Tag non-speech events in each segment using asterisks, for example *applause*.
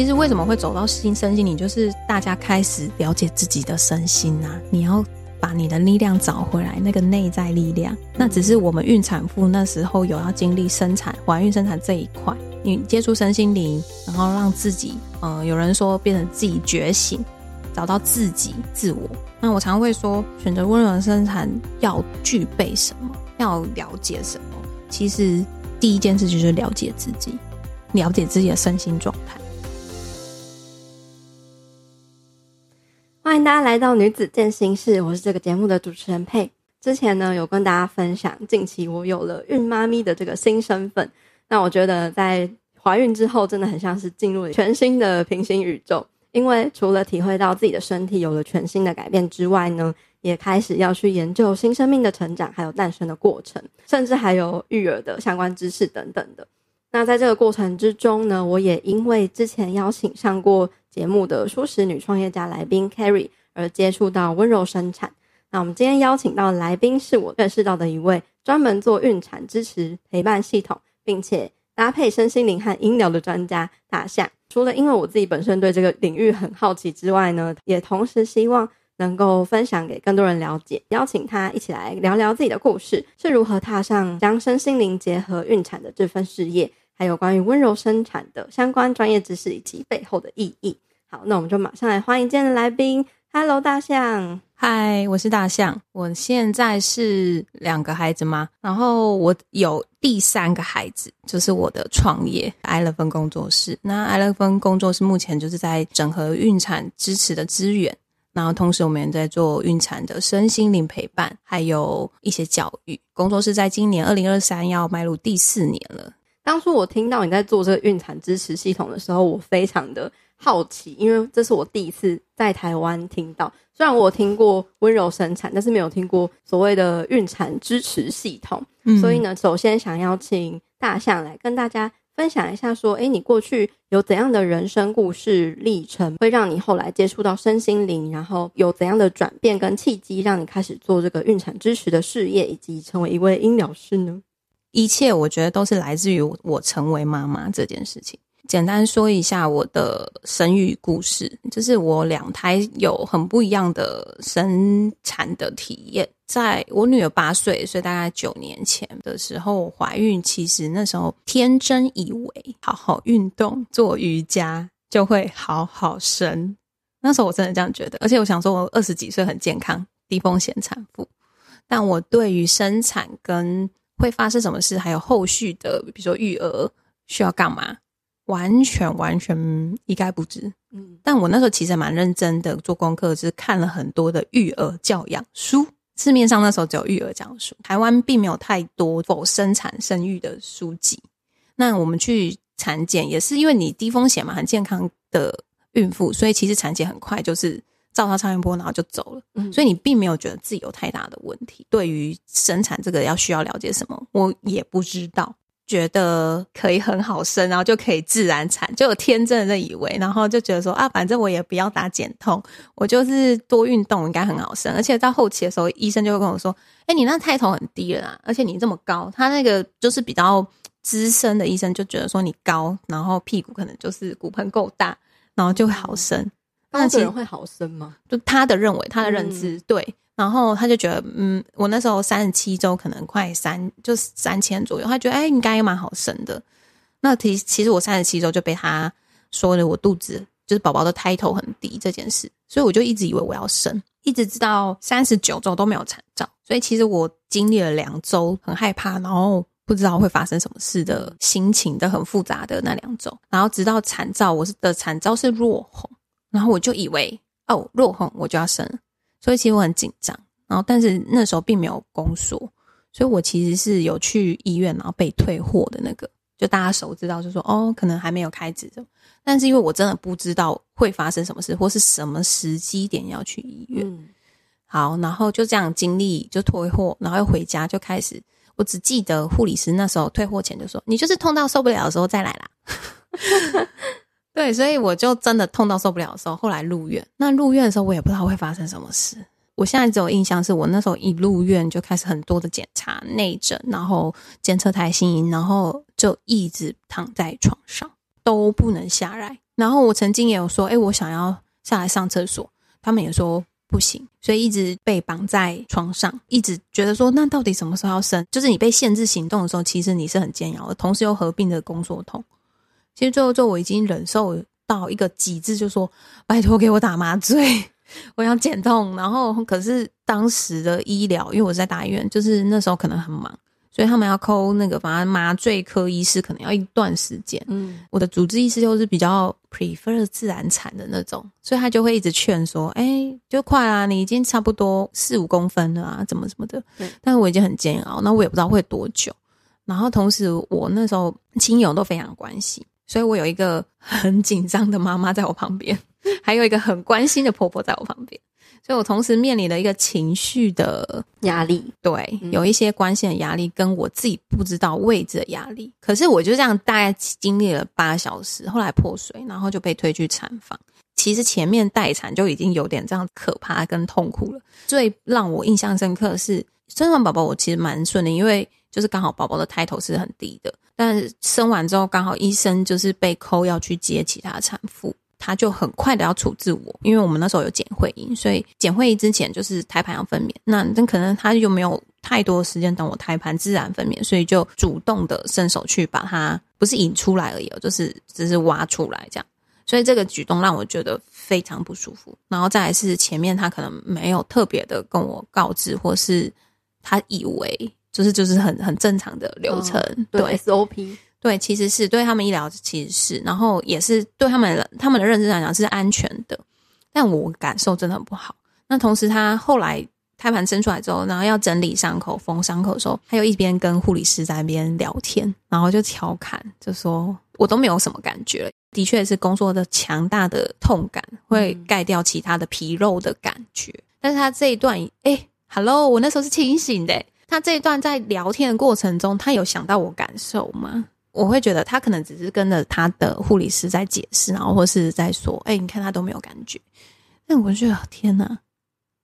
其实为什么会走到新身心灵，就是大家开始了解自己的身心呐、你要把你的力量找回来，那个内在力量。那只是我们孕产妇那时候有要经历生产、怀孕、生产这一块。你接触身心灵，然后让自己，呃，有人说变成自己觉醒，找到自己、自我。那我常会说，选择温柔的生产要具备什么？要了解什么？其实第一件事就是了解自己，了解自己的身心状态。欢迎大家来到女子健心室，我是这个节目的主持人佩。之前呢，有跟大家分享，近期我有了孕妈咪的这个新身份。那我觉得在怀孕之后，真的很像是进入了全新的平行宇宙。因为除了体会到自己的身体有了全新的改变之外呢，也开始要去研究新生命的成长，还有诞生的过程，甚至还有育儿的相关知识等等的。那在这个过程之中呢，我也因为之前邀请上过节目的舒适女创业家来宾 Carrie 而接触到温柔生产。那我们今天邀请到的来宾是我认识到的一位专门做孕产支持陪伴系统，并且搭配身心灵和音疗的专家大象。除了因为我自己本身对这个领域很好奇之外呢，也同时希望能够分享给更多人了解，邀请他一起来聊聊自己的故事，是如何踏上将身心灵结合孕产的这份事业。还有关于温柔生产的相关专业知识以及背后的意义。好，那我们就马上来欢迎今天的来宾。Hello，大象。嗨，我是大象。我现在是两个孩子吗？然后我有第三个孩子，就是我的创业爱乐芬工作室。那爱乐芬工作室目前就是在整合孕产支持的资源，然后同时我们也在做孕产的身心灵陪伴，还有一些教育。工作室在今年二零二三要迈入第四年了。当初我听到你在做这个孕产支持系统的时候，我非常的好奇，因为这是我第一次在台湾听到。虽然我听过温柔生产，但是没有听过所谓的孕产支持系统。嗯。所以呢，首先想邀请大象来跟大家分享一下，说：诶，你过去有怎样的人生故事历程，会让你后来接触到身心灵，然后有怎样的转变跟契机，让你开始做这个孕产支持的事业，以及成为一位音疗师呢？一切我觉得都是来自于我成为妈妈这件事情。简单说一下我的生育故事，就是我两胎有很不一样的生产的体验。在我女儿八岁，所以大概九年前的时候怀孕，其实那时候天真以为好好运动、做瑜伽就会好好生。那时候我真的这样觉得，而且我想说我二十几岁很健康，低风险产妇，但我对于生产跟会发生什么事，还有后续的，比如说育儿需要干嘛，完全完全一概不知。嗯，但我那时候其实蛮认真的做功课，就是看了很多的育儿教养书。市面上那时候只有育儿教养书，台湾并没有太多否生产生育的书籍。那我们去产检也是因为你低风险嘛，很健康的孕妇，所以其实产检很快就是。照他超音波，然后就走了。嗯，所以你并没有觉得自己有太大的问题。对于生产这个要需要了解什么，我也不知道。觉得可以很好生，然后就可以自然产，就有天真的以为，然后就觉得说啊，反正我也不要打减痛，我就是多运动应该很好生。而且到后期的时候，医生就会跟我说：“哎，你那胎头很低了啦，而且你这么高。”他那个就是比较资深的医生就觉得说你高，然后屁股可能就是骨盆够大，然后就会好生。那这人会好生吗？就他的认为，他的认知、嗯、对，然后他就觉得，嗯，我那时候三十七周，可能快三，就三千左右，他觉得，哎、欸，应该蛮好生的。那其其实我三十七周就被他说了，我肚子就是宝宝的胎头很低这件事，所以我就一直以为我要生，一直直到三十九周都没有产兆。所以其实我经历了两周很害怕，然后。不知道会发生什么事的心情的很复杂的那两周。然后直到产兆，我是的产兆是弱红，然后我就以为哦，落红我就要生，所以其实我很紧张。然后但是那时候并没有宫缩，所以我其实是有去医院，然后被退货的那个。就大家熟知道，就说哦，可能还没有开指的，但是因为我真的不知道会发生什么事，或是什么时机点要去医院。嗯、好，然后就这样经历，就退货，然后又回家，就开始。我只记得护理师那时候退货前就说：“你就是痛到受不了的时候再来啦。”对，所以我就真的痛到受不了的时候，后来入院。那入院的时候，我也不知道会发生什么事。我现在只有印象是我那时候一入院就开始很多的检查内诊，然后监测胎心音，然后就一直躺在床上都不能下来。然后我曾经也有说，哎，我想要下来上厕所，他们也说不行，所以一直被绑在床上，一直觉得说，那到底什么时候要生？就是你被限制行动的时候，其实你是很煎熬的，同时又合并的宫缩痛。其实最后，最后我已经忍受到一个极致，就说拜托给我打麻醉。*laughs* 我想减痛，然后可是当时的医疗，因为我在大医院，就是那时候可能很忙，所以他们要抠那个，反正麻醉科医师可能要一段时间。嗯，我的主治医师又是比较 prefer 自然产的那种，所以他就会一直劝说：“哎、欸，就快啊，你已经差不多四五公分了啊，怎么怎么的。对”但是我已经很煎熬，那我也不知道会多久。然后同时，我那时候亲友都非常关心，所以我有一个很紧张的妈妈在我旁边。*laughs* 还有一个很关心的婆婆在我旁边，所以我同时面临了一个情绪的压力，对，有一些关系的压力，跟我自己不知道位置的压力。可是我就这样大概经历了八小时，后来破水，然后就被推去产房。其实前面待产就已经有点这样可怕跟痛苦了。最让我印象深刻的是生完宝宝，我其实蛮顺利，因为就是刚好宝宝的胎头是很低的，但生完之后刚好医生就是被抠要去接其他产妇。他就很快的要处置我，因为我们那时候有剪会阴，所以剪会阴之前就是胎盘要分娩。那那可能他就没有太多时间等我胎盘自然分娩，所以就主动的伸手去把它不是引出来而已，就是只是挖出来这样。所以这个举动让我觉得非常不舒服。然后再来是前面他可能没有特别的跟我告知，或是他以为就是就是很很正常的流程，哦、对，SOP。对，其实是对他们医疗，其实是，然后也是对他们他们的认知来讲是安全的，但我感受真的很不好。那同时，他后来胎盘生出来之后，然后要整理伤口、缝伤口的时候，他又一边跟护理师在那边聊天，然后就调侃，就说我都没有什么感觉了。的确是工作的强大的痛感会盖掉其他的皮肉的感觉，嗯、但是他这一段，哎，Hello，我那时候是清醒的。他这一段在聊天的过程中，他有想到我感受吗？我会觉得他可能只是跟着他的护理师在解释，然后或是在说：“哎、欸，你看他都没有感觉。”但我就觉得天哪，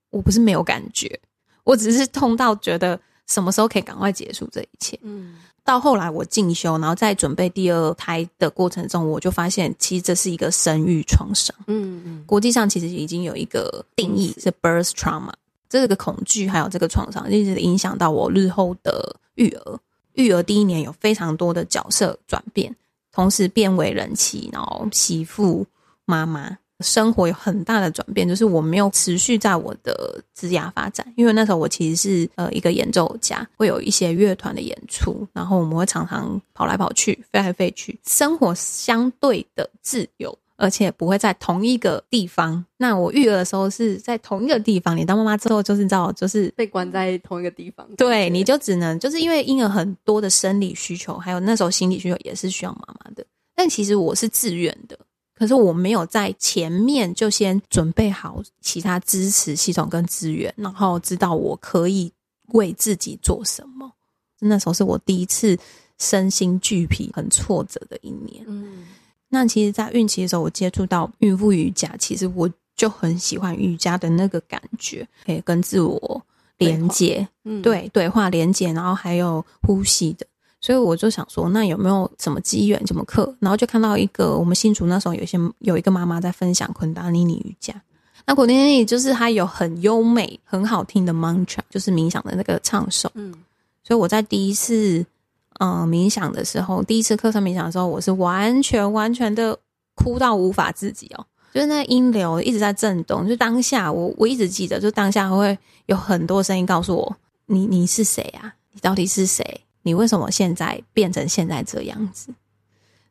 我不是没有感觉，我只是痛到觉得什么时候可以赶快结束这一切。嗯，到后来我进修，然后在准备第二胎的过程中，我就发现其实这是一个生育创伤。嗯嗯，国际上其实已经有一个定义是 birth trauma，这个恐惧还有这个创伤一直影响到我日后的育儿。育儿第一年有非常多的角色转变，同时变为人妻，然后媳妇、妈妈，生活有很大的转变。就是我没有持续在我的职涯发展，因为那时候我其实是呃一个演奏家，会有一些乐团的演出，然后我们会常常跑来跑去、飞来飞去，生活相对的自由。而且不会在同一个地方。那我育儿的时候是在同一个地方。你当妈妈之后，就是知道，就是被关在同一个地方。对，你就只能就是因为婴儿很多的生理需求，还有那时候心理需求也是需要妈妈的。但其实我是自愿的，可是我没有在前面就先准备好其他支持系统跟资源，然后知道我可以为自己做什么。那时候是我第一次身心俱疲、很挫折的一年。嗯。那其实，在孕期的时候，我接触到孕妇瑜伽，其实我就很喜欢瑜伽的那个感觉，可以跟自我连接，嗯，对，对话连接，然后还有呼吸的，所以我就想说，那有没有什么机缘、什么课？然后就看到一个我们新竹那时候有些有一个妈妈在分享昆达尼尼瑜伽，那昆达尼尼就是它有很优美、很好听的 mantra，就是冥想的那个唱诵，嗯，所以我在第一次。嗯，冥想的时候，第一次课上冥想的时候，我是完全完全的哭到无法自己哦，就是那音流一直在震动，就当下我我一直记得，就当下会有很多声音告诉我，你你是谁啊？你到底是谁？你为什么现在变成现在这样子？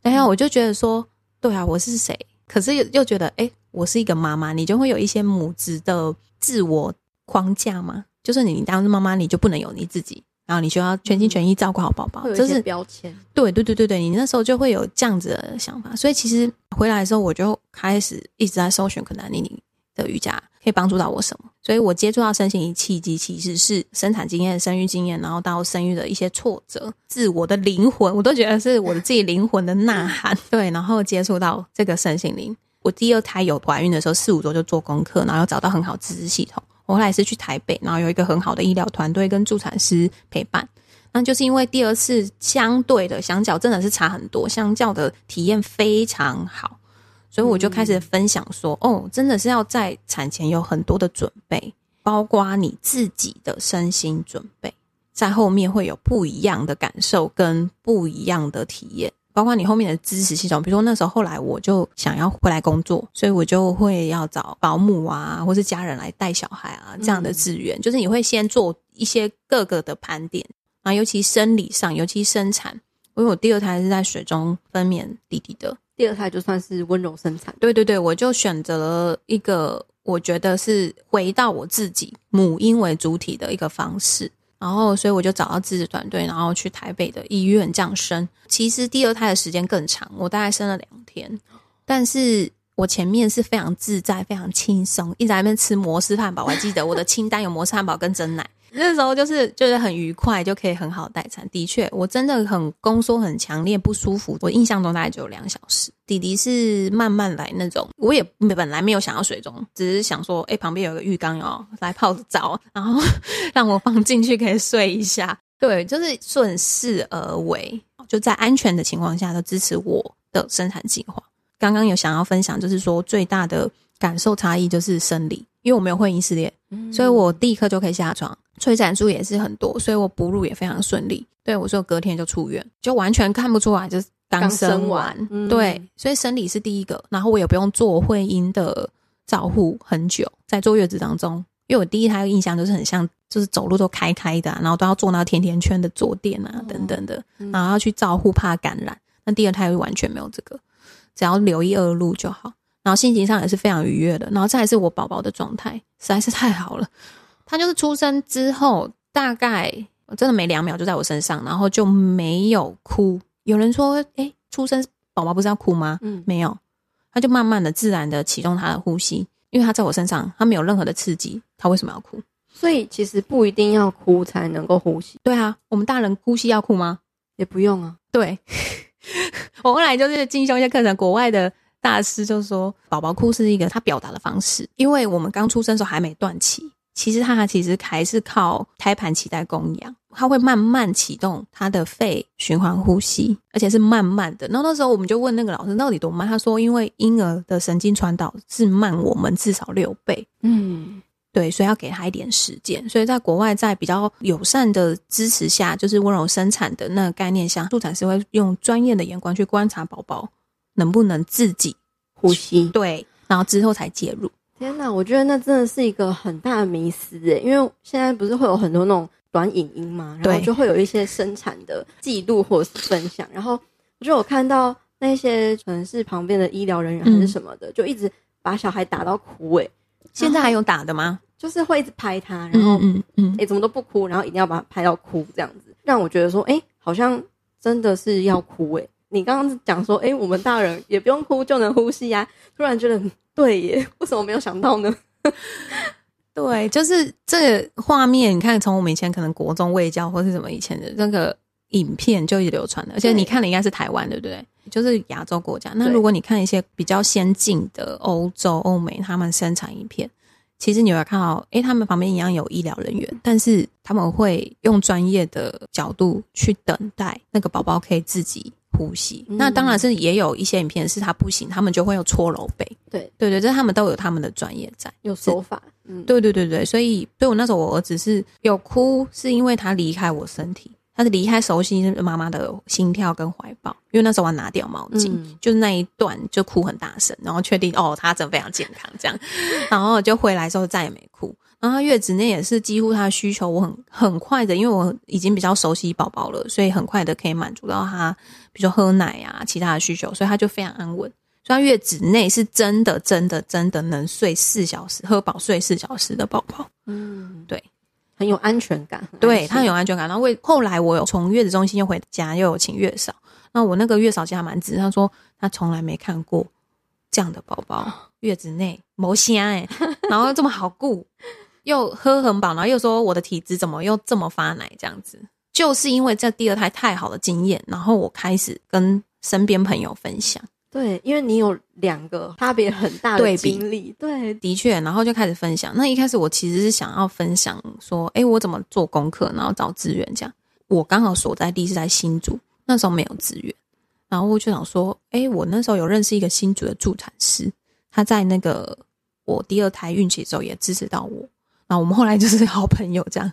然后我就觉得说，对啊，我是谁？可是又又觉得，哎，我是一个妈妈，你就会有一些母职的自我框架嘛，就是你当妈妈，你就不能有你自己，然后你就要全心全意照顾好宝宝，这是标签。对对对对对，你那时候就会有这样子的想法。所以其实回来的时候，我就开始一直在搜寻可能你的瑜伽可以帮助到我什么。所以我接触到身心灵契机，其实是生产经验、生育经验，然后到生育的一些挫折，自我的灵魂，我都觉得是我的自己灵魂的呐喊。对，然后接触到这个身心灵。我第二胎有怀孕的时候，四五周就做功课，然后找到很好知识系统。我后来是去台北，然后有一个很好的医疗团队跟助产师陪伴。那就是因为第二次相对的相较真的是差很多，相较的体验非常好。所以我就开始分享说，哦，真的是要在产前有很多的准备，包括你自己的身心准备，在后面会有不一样的感受跟不一样的体验，包括你后面的支持系统。比如说那时候后来我就想要回来工作，所以我就会要找保姆啊，或是家人来带小孩啊这样的资源。就是你会先做一些各个的盘点啊，尤其生理上，尤其生产，因为我第二胎是在水中分娩弟弟的。第二胎就算是温柔生产，对对对，我就选择了一个我觉得是回到我自己母婴为主体的一个方式，然后所以我就找到自己团队，然后去台北的医院这样生。其实第二胎的时间更长，我大概生了两天，但是我前面是非常自在、非常轻松，一直在那边吃摩斯汉堡。我还记得我的清单有摩斯汉堡跟蒸奶。那时候就是就是很愉快，就可以很好待产。的确，我真的很宫缩很强烈不舒服。我印象中大概只有两小时。弟弟是慢慢来那种，我也本来没有想要水中，只是想说，哎、旁边有个浴缸哦，来泡澡，然后让我放进去可以睡一下。对，就是顺势而为，就在安全的情况下都支持我的生产计划。刚刚有想要分享，就是说最大的感受差异就是生理，因为我没有会阴撕裂，所以我立刻就可以下床。催产素也是很多，所以我哺乳也非常顺利。对，我说隔天就出院，就完全看不出来，就是刚生完。对，所以生理是第一个，然后我也不用做会阴的照护很久，在坐月子当中，因为我第一胎的印象就是很像，就是走路都开开的、啊，然后都要坐那甜甜圈的坐垫啊等等的，然后要去照护怕感染。那第二胎完全没有这个，只要留意二路就好。然后心情上也是非常愉悦的，然后再来是我宝宝的状态实在是太好了。他就是出生之后，大概真的没两秒就在我身上，然后就没有哭。有人说：“诶，出生宝宝不是要哭吗？”嗯，没有，他就慢慢的、自然的启动他的呼吸，因为他在我身上，他没有任何的刺激，他为什么要哭？所以其实不一定要哭才能够呼吸。对啊，我们大人呼吸要哭吗？也不用啊。对，*laughs* 我后来就是进修一些课程，国外的大师就说，宝宝哭是一个他表达的方式，因为我们刚出生的时候还没断气。其实它其实还是靠胎盘脐带供氧，它会慢慢启动它的肺循环呼吸，而且是慢慢的。然后那时候我们就问那个老师到底多慢，他说因为婴儿的神经传导是慢我们至少六倍，嗯，对，所以要给他一点时间。所以在国外，在比较友善的支持下，就是温柔生产的那个概念下，助产师会用专业的眼光去观察宝宝能不能自己呼吸，对，然后之后才介入。天呐，我觉得那真的是一个很大的迷思诶，因为现在不是会有很多那种短影音嘛，然后就会有一些生产的记录或是分享，然后我就有看到那些可能是旁边的医疗人员还是什么的，嗯、就一直把小孩打到哭诶。现在还有打的吗？就是会一直拍他，然后嗯嗯，哎、嗯欸，怎么都不哭，然后一定要把他拍到哭这样子，让我觉得说，哎、欸，好像真的是要哭诶。你刚刚讲说，哎、欸，我们大人也不用哭就能呼吸呀、啊，突然觉得。对耶，*laughs* 为什么没有想到呢？*laughs* 对，就是这个画面，你看，从我们以前可能国中卫教或是什么以前的那个影片就一直流传的，而且你看的应该是台湾，对不对？就是亚洲国家。那如果你看一些比较先进的欧洲、欧美，他们生产影片，其实你会看到，诶，他们旁边一样有医疗人员，但是他们会用专业的角度去等待那个宝宝可以自己。呼吸，那当然是也有一些影片是他不行，他们就会有搓揉背。对对对，这他们都有他们的专业在，有手法。嗯，对对对对，所以对我那时候，我儿子是有哭，是因为他离开我身体，他是离开熟悉妈妈的心跳跟怀抱。因为那时候我拿掉毛巾，嗯、就是那一段就哭很大声，然后确定哦，他真的非常健康这样，*laughs* 然后就回来之后再也没哭。然后他月子内也是几乎他的需求，我很很快的，因为我已经比较熟悉宝宝了，所以很快的可以满足到他，比如说喝奶啊，其他的需求，所以他就非常安稳。所以他月子内是真的、真的、真的能睡四小时，喝饱睡四小时的宝宝。嗯，对，很有安全感。对，他很有安全感。然后为后来我有从月子中心又回家，又有请月嫂。那我那个月嫂其实还蛮直，他说他从来没看过这样的宝宝，月子内没声哎，然后又这么好顾。又喝很饱，然后又说我的体质怎么又这么发奶这样子，就是因为这第二胎太好的经验，然后我开始跟身边朋友分享。对，因为你有两个差别很大的经历，对，的确，然后就开始分享。那一开始我其实是想要分享说，哎，我怎么做功课，然后找资源这样。我刚好所在地是在新竹，那时候没有资源，然后我就想说，哎，我那时候有认识一个新竹的助产师，他在那个我第二胎孕期的时候也支持到我。那我们后来就是好朋友这样，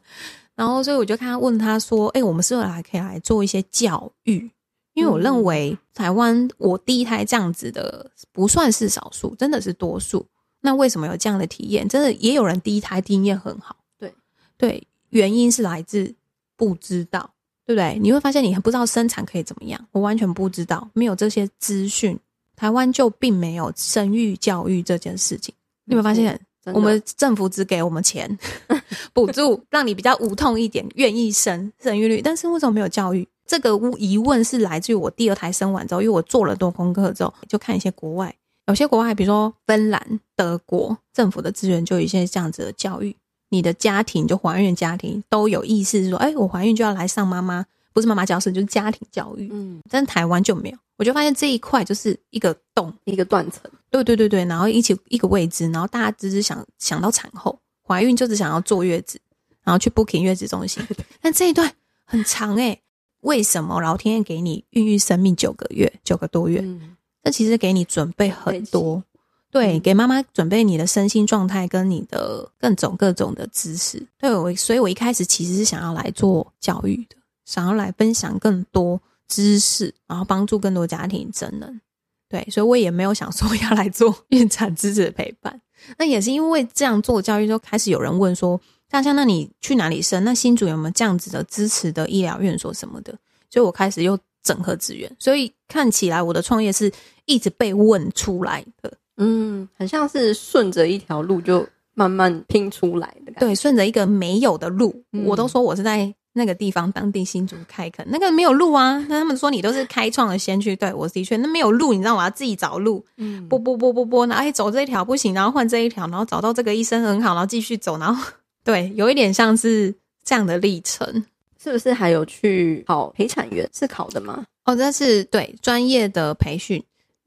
然后所以我就看他问他说：“哎、欸，我们是不是还可以来做一些教育？因为我认为台湾我第一胎这样子的不算是少数，真的是多数。那为什么有这样的体验？真的也有人第一胎经验很好。对对，原因是来自不知道，对不对？你会发现你不知道生产可以怎么样，我完全不知道，没有这些资讯，台湾就并没有生育教育这件事情。你有没有发现？”我们政府只给我们钱 *laughs* 补助，让你比较无痛一点，愿意生生育率。但是为什么没有教育？这个疑问是来自于我第二胎生完之后，因为我做了多功课之后，就看一些国外，有些国外，比如说芬兰、德国政府的资源就有一些这样子的教育。你的家庭就怀孕家庭都有意识说，哎，我怀孕就要来上妈妈，不是妈妈教室，就是家庭教育。嗯，但台湾就没有。我就发现这一块就是一个洞，一个断层。对对对对，然后一起一个位置，然后大家只是想想到产后怀孕，就只想要坐月子，然后去 booking 月子中心。*laughs* 但这一段很长诶、欸，为什么老天爷给你孕育生命九个月，九个多月？嗯，这其实给你准备很多，对，给妈妈准备你的身心状态跟你的各种各种的知识。对我，所以我一开始其实是想要来做教育的，想要来分享更多。知识，然后帮助更多家庭真的，对，所以我也没有想说要来做 *laughs* 孕产知识的陪伴。那也是因为这样做教育，就开始有人问说：“大象，那你去哪里生？那新竹有没有这样子的支持的医疗院所什么的？”所以，我开始又整合资源。所以看起来我的创业是一直被问出来的，嗯，很像是顺着一条路就慢慢拼出来的感觉。对，顺着一个没有的路，嗯、我都说我是在。那个地方当地新竹开垦，那个没有路啊。那他们说你都是开创的先驱，对，我的确，那没有路，你知道我要自己找路，嗯，播播播播播，然后哎走这一条不行，然后换这一条，然后找到这个医生很好，然后继续走，然后对，有一点像是这样的历程，是不是？还有去考陪产员是考的吗？哦，这是对专业的培训。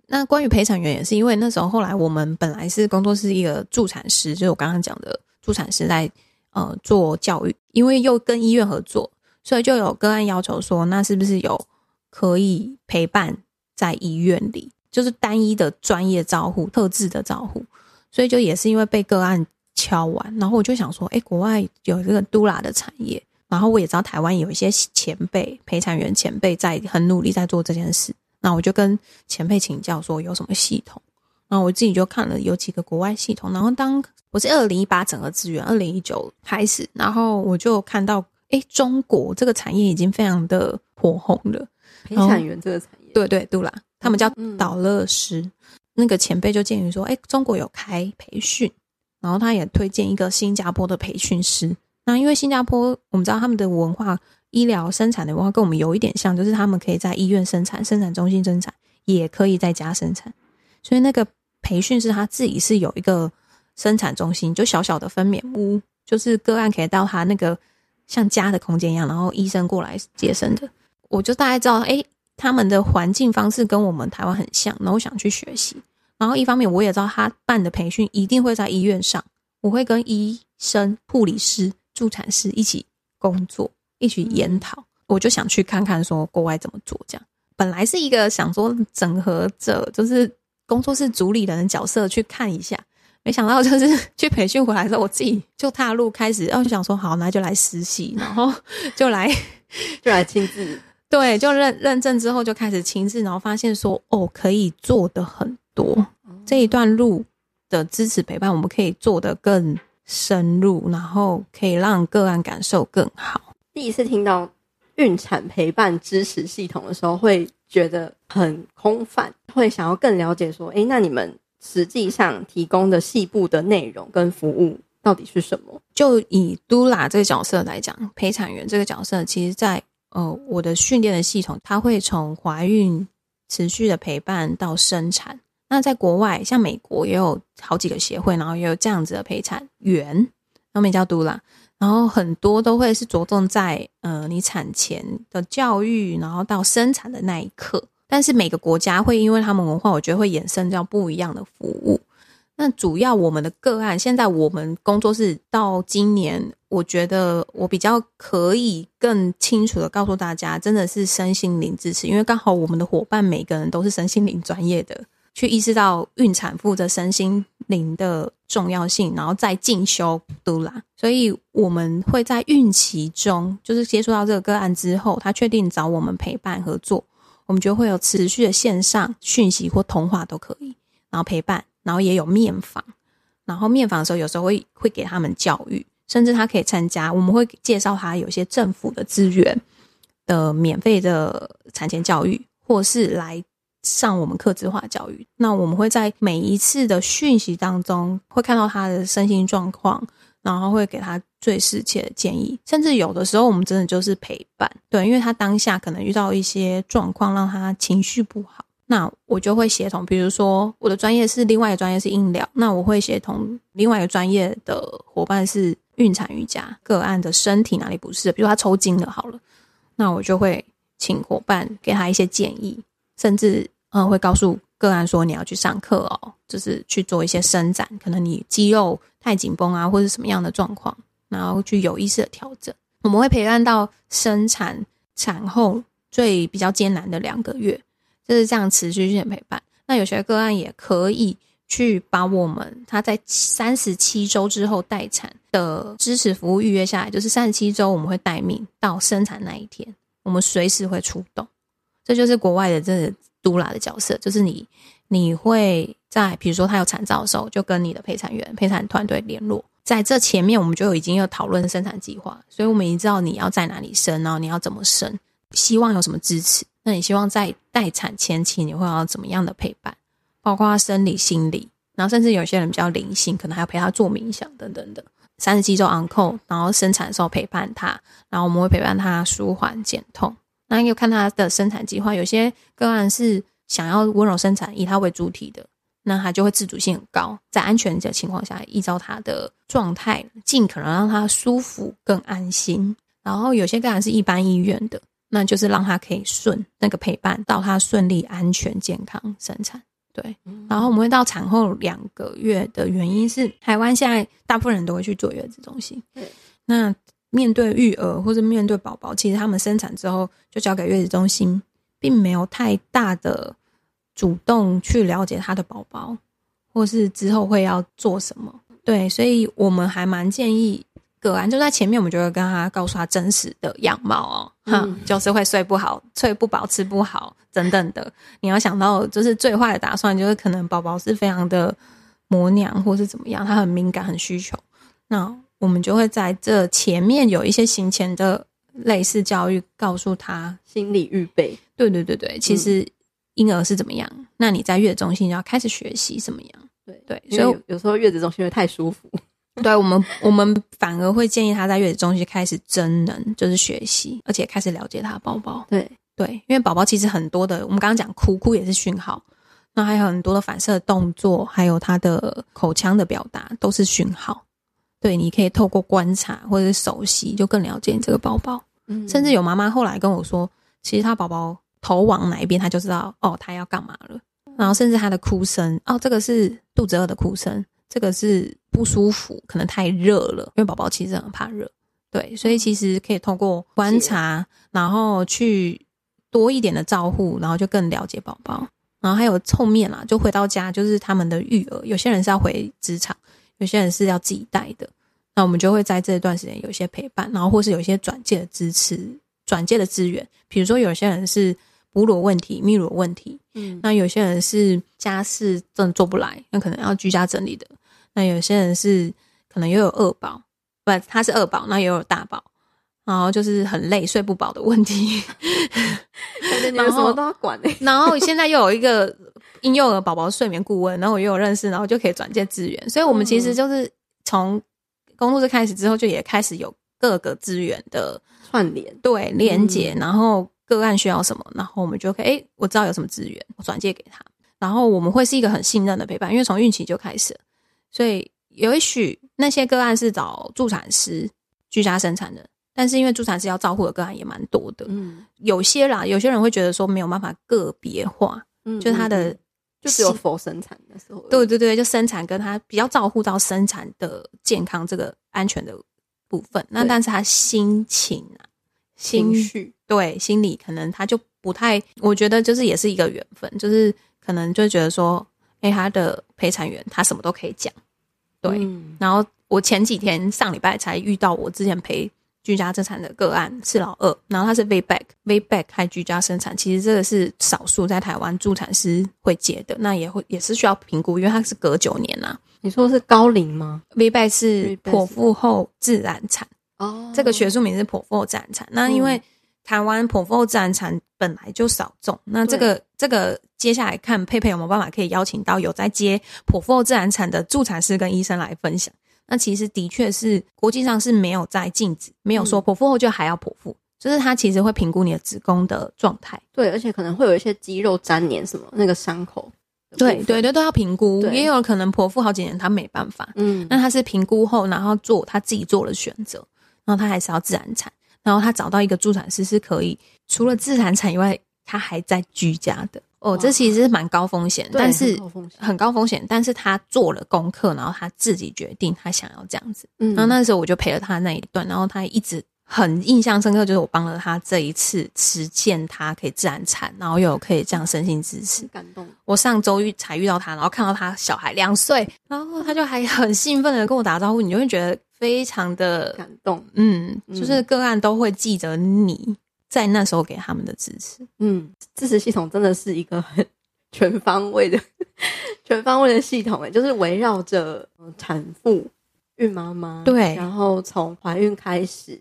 那关于陪产员也是因为那时候后来我们本来是工作室一个助产师，就是我刚刚讲的助产师在。呃，做教育，因为又跟医院合作，所以就有个案要求说，那是不是有可以陪伴在医院里，就是单一的专业照护、特制的照护，所以就也是因为被个案敲完，然后我就想说，哎，国外有这个嘟啦的产业，然后我也知道台湾有一些前辈陪产员前辈在很努力在做这件事，那我就跟前辈请教说有什么系统，然后我自己就看了有几个国外系统，然后当。我是二零一八整个资源，二零一九开始，然后我就看到，哎，中国这个产业已经非常的火红了。陪产员这个产业，对对杜啦，他们叫导乐师。嗯、那个前辈就建议说，哎，中国有开培训，然后他也推荐一个新加坡的培训师。那因为新加坡，我们知道他们的文化、医疗生产的文化跟我们有一点像，就是他们可以在医院生产、生产中心生产，也可以在家生产。所以那个培训是他自己是有一个。生产中心就小小的分娩屋，就是个案可以到他那个像家的空间一样，然后医生过来接生的。我就大概知道，哎，他们的环境方式跟我们台湾很像，然后我想去学习。然后一方面我也知道他办的培训一定会在医院上，我会跟医生、护理师、助产师一起工作，一起研讨。我就想去看看说国外怎么做这样。本来是一个想说整合者，就是工作室主理人的角色去看一下。没想到 *laughs* 就是去培训回来之后，我自己就踏入开始，然后就想说好，那就来实习，然后 *laughs* 就来 *laughs* 就来亲自，对，就认认证之后就开始亲自，然后发现说哦，可以做的很多，这一段路的支持陪伴，我们可以做的更深入，然后可以让个案感受更好。第一次听到孕产陪伴支持系统的时候，会觉得很空泛，会想要更了解说，诶，那你们实际上提供的细部的内容跟服务到底是什么？就以嘟啦这个角色来讲，陪产员这个角色，其实在呃我的训练的系统，它会从怀孕持续的陪伴到生产。那在国外，像美国也有好几个协会，然后也有这样子的陪产员，他们叫嘟啦。然后很多都会是着重在呃你产前的教育，然后到生产的那一刻。但是每个国家会因为他们文化，我觉得会衍生掉不一样的服务。那主要我们的个案，现在我们工作室到今年，我觉得我比较可以更清楚的告诉大家，真的是身心灵支持，因为刚好我们的伙伴每个人都是身心灵专业的。去意识到孕产妇的身心灵的重要性，然后再进修嘟啦。所以我们会在孕期中，就是接触到这个个案之后，他确定找我们陪伴合作，我们就会有持续的线上讯息或通话都可以，然后陪伴，然后也有面访，然后面访的时候有时候会会给他们教育，甚至他可以参加，我们会介绍他有些政府的资源的免费的产前教育，或是来。上我们客制化教育，那我们会在每一次的讯息当中，会看到他的身心状况，然后会给他最适切的建议，甚至有的时候我们真的就是陪伴，对，因为他当下可能遇到一些状况，让他情绪不好，那我就会协同，比如说我的专业是另外一个专业是音疗，那我会协同另外一个专业的伙伴是孕产瑜伽个案的身体哪里不适，比如他抽筋了好了，那我就会请伙伴给他一些建议，甚至。嗯，会告诉个案说，你要去上课哦，就是去做一些伸展，可能你肌肉太紧绷啊，或者什么样的状况，然后去有意识的调整。我们会陪伴到生产产后最比较艰难的两个月，就是这样持续性的陪伴。那有些个案也可以去把我们他在三十七周之后待产的支持服务预约下来，就是三十七周我们会待命到生产那一天，我们随时会出动。这就是国外的这个。嘟啦的角色就是你，你会在比如说他有产兆的时候，就跟你的陪产员、陪产团队联络。在这前面，我们就已经有讨论生产计划，所以我们已经知道你要在哪里生，然后你要怎么生，希望有什么支持。那你希望在待产前期你会要怎么样的陪伴，包括生理、心理，然后甚至有些人比较灵性，可能还要陪他做冥想等等的。三十七周 on call，然后生产的时候陪伴他，然后我们会陪伴他舒缓减痛。那又看他的生产计划，有些个案是想要温柔生产，以他为主体的，那他就会自主性很高，在安全的情况下，依照他的状态，尽可能让他舒服、更安心。然后有些个案是一般意愿的，那就是让他可以顺那个陪伴到他顺利、安全、健康生产。对，然后我们会到产后两个月的原因是，台湾现在大部分人都会去坐月子中心。对，那。面对育儿或者面对宝宝，其实他们生产之后就交给月子中心，并没有太大的主动去了解他的宝宝，或是之后会要做什么。对，所以我们还蛮建议个案就在前面，我们就会跟他告诉他真实的样貌哦，哈、嗯，就是会睡不好、睡不饱、吃不好等等的。你要想到，就是最坏的打算，就是可能宝宝是非常的磨娘，或是怎么样，他很敏感、很需求。那我们就会在这前面有一些行前的类似教育，告诉他心理预备。对对对对，其实婴儿是怎么样，嗯、那你在月子中心就要开始学习什么样。对对，所以有，有时候月子中心会太舒服。*laughs* 对我们，我们反而会建议他在月子中心开始真人，就是学习，而且开始了解他的宝宝。对对，因为宝宝其实很多的，我们刚刚讲哭哭也是讯号，那还有很多的反射动作，还有他的口腔的表达都是讯号。对，你可以透过观察或者是熟悉，就更了解你这个宝宝。嗯，甚至有妈妈后来跟我说，其实她宝宝头往哪一边，她就知道哦，她要干嘛了。然后甚至她的哭声，哦，这个是肚子饿的哭声，这个是不舒服，可能太热了，因为宝宝其实很怕热。对，所以其实可以透过观察，然后去多一点的照护，然后就更了解宝宝。然后还有后面啦，就回到家，就是他们的育儿，有些人是要回职场，有些人是要自己带的。那我们就会在这段时间有一些陪伴，然后或是有一些转介的支持、转介的资源。比如说，有些人是哺乳问题、泌乳问题，嗯，那有些人是家事真的做不来，那可能要居家整理的。那有些人是可能又有二宝，不，他是二宝，那也有大宝，然后就是很累，睡不饱的问题。*laughs* 感觉你们什么都要管哎。然后现在又有一个婴幼儿宝宝睡眠顾问，然后我又有认识，然后就可以转介资源。所以我们其实就是从工作室开始之后，就也开始有各个资源的串联，对连接，然后个案需要什么，然后我们就可以，哎，我知道有什么资源，我转借给他。然后我们会是一个很信任的陪伴，因为从孕期就开始，所以也许那些个案是找助产师居家生产的，但是因为助产师要照顾的个案也蛮多的，嗯，有些啦，有些人会觉得说没有办法个别化，嗯，就是他的就只有否生产的时候，对对对，就生产跟他比较照顾到生产的健康这个安全的部分，那但是他心情啊，心绪，对，心理可能他就不太，我觉得就是也是一个缘分，就是。可能就觉得说，哎、欸，他的陪产员他什么都可以讲，对。嗯、然后我前几天上礼拜才遇到我之前陪居家生产的个案是老二，然后他是 VBAC VBAC 开居家生产，其实这个是少数在台湾助产师会接的，那也会也是需要评估，因为他是隔九年呐、啊。你说是高龄吗？VBAC 是剖腹后自然产哦，这个学术名是剖腹后自然产。那因为、嗯台湾剖腹自然产本来就少众，那这个对这个接下来看佩佩有没有办法可以邀请到有在接剖腹自然产的助产师跟医生来分享。那其实的确是国际上是没有在禁止，没有说剖腹后就还要剖腹，嗯、就是他其实会评估你的子宫的状态。对，而且可能会有一些肌肉粘连什么那个伤口。对对对，都要评估，也有可能剖腹好几年他没办法。嗯，那他是评估后，然后做他自己做了选择，然后他还是要自然产。然后他找到一个助产师是可以，除了自然产以外，他还在居家的哦。这其实是蛮高风险，但是很高风险。但是他做了功课，然后他自己决定他想要这样子。嗯，然后那时候我就陪了他那一段，然后他一直很印象深刻，就是我帮了他这一次实践，他可以自然产，然后又可以这样身心支持。感动。我上周遇才遇到他，然后看到他小孩两岁，然后他就还很兴奋的跟我打招呼，你就会觉得。非常的感动，嗯，就是个案都会记得你在那时候给他们的支持，嗯，支持系统真的是一个很全方位的、*laughs* 全方位的系统，诶，就是围绕着产妇、孕妈妈，对，然后从怀孕开始，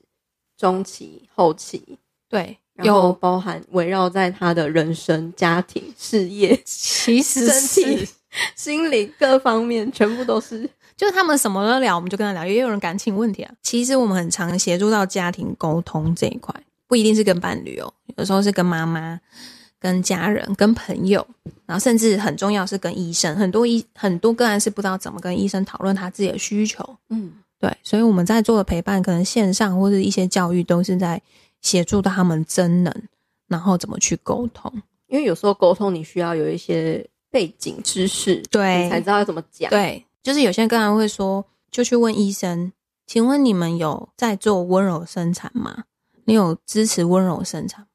中期、后期，对，然后包含围绕在他的人生、家庭、事业，*laughs* 其实身体、心理各方面全部都是。就是他们什么都聊，我们就跟他聊。也有人感情问题啊。其实我们很常协助到家庭沟通这一块，不一定是跟伴侣哦，有时候是跟妈妈、跟家人、跟朋友，然后甚至很重要是跟医生。很多医很多个案是不知道怎么跟医生讨论他自己的需求。嗯，对，所以我们在做的陪伴，可能线上或者一些教育，都是在协助到他们真能，然后怎么去沟通。因为有时候沟通你需要有一些背景知识，对，你才知道要怎么讲。对。就是有些人个案会说，就去问医生，请问你们有在做温柔生产吗？你有支持温柔生产吗？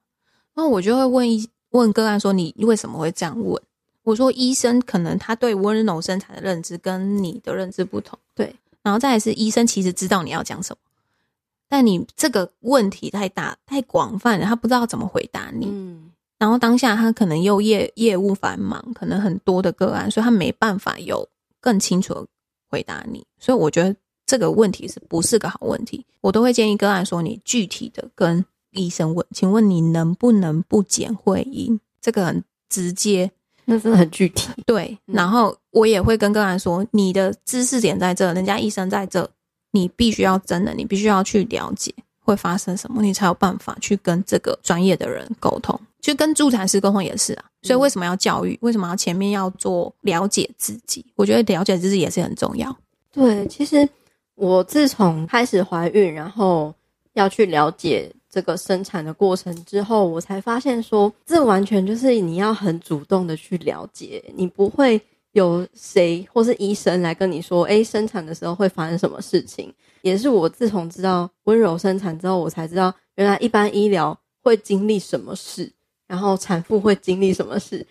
那我就会问一问个案说，你为什么会这样问？我说医生可能他对温柔生产的认知跟你的认知不同，对。然后再来是医生其实知道你要讲什么，但你这个问题太大太广泛了，他不知道怎么回答你。嗯。然后当下他可能又业业务繁忙，可能很多的个案，所以他没办法有。更清楚的回答你，所以我觉得这个问题是不是个好问题？我都会建议个案说，你具体的跟医生问，请问你能不能不剪会阴？这个很直接，那真的很具体。对，然后我也会跟个案说，你的知识点在这，人家医生在这，你必须要真的，你必须要去了解会发生什么，你才有办法去跟这个专业的人沟通。就跟助产师沟通也是啊，所以为什么要教育？为什么要前面要做了解自己？我觉得了解自己也是很重要。对，其实我自从开始怀孕，然后要去了解这个生产的过程之后，我才发现说，这完全就是你要很主动的去了解，你不会有谁或是医生来跟你说，诶，生产的时候会发生什么事情。也是我自从知道温柔生产之后，我才知道原来一般医疗会经历什么事。然后产妇会经历什么事？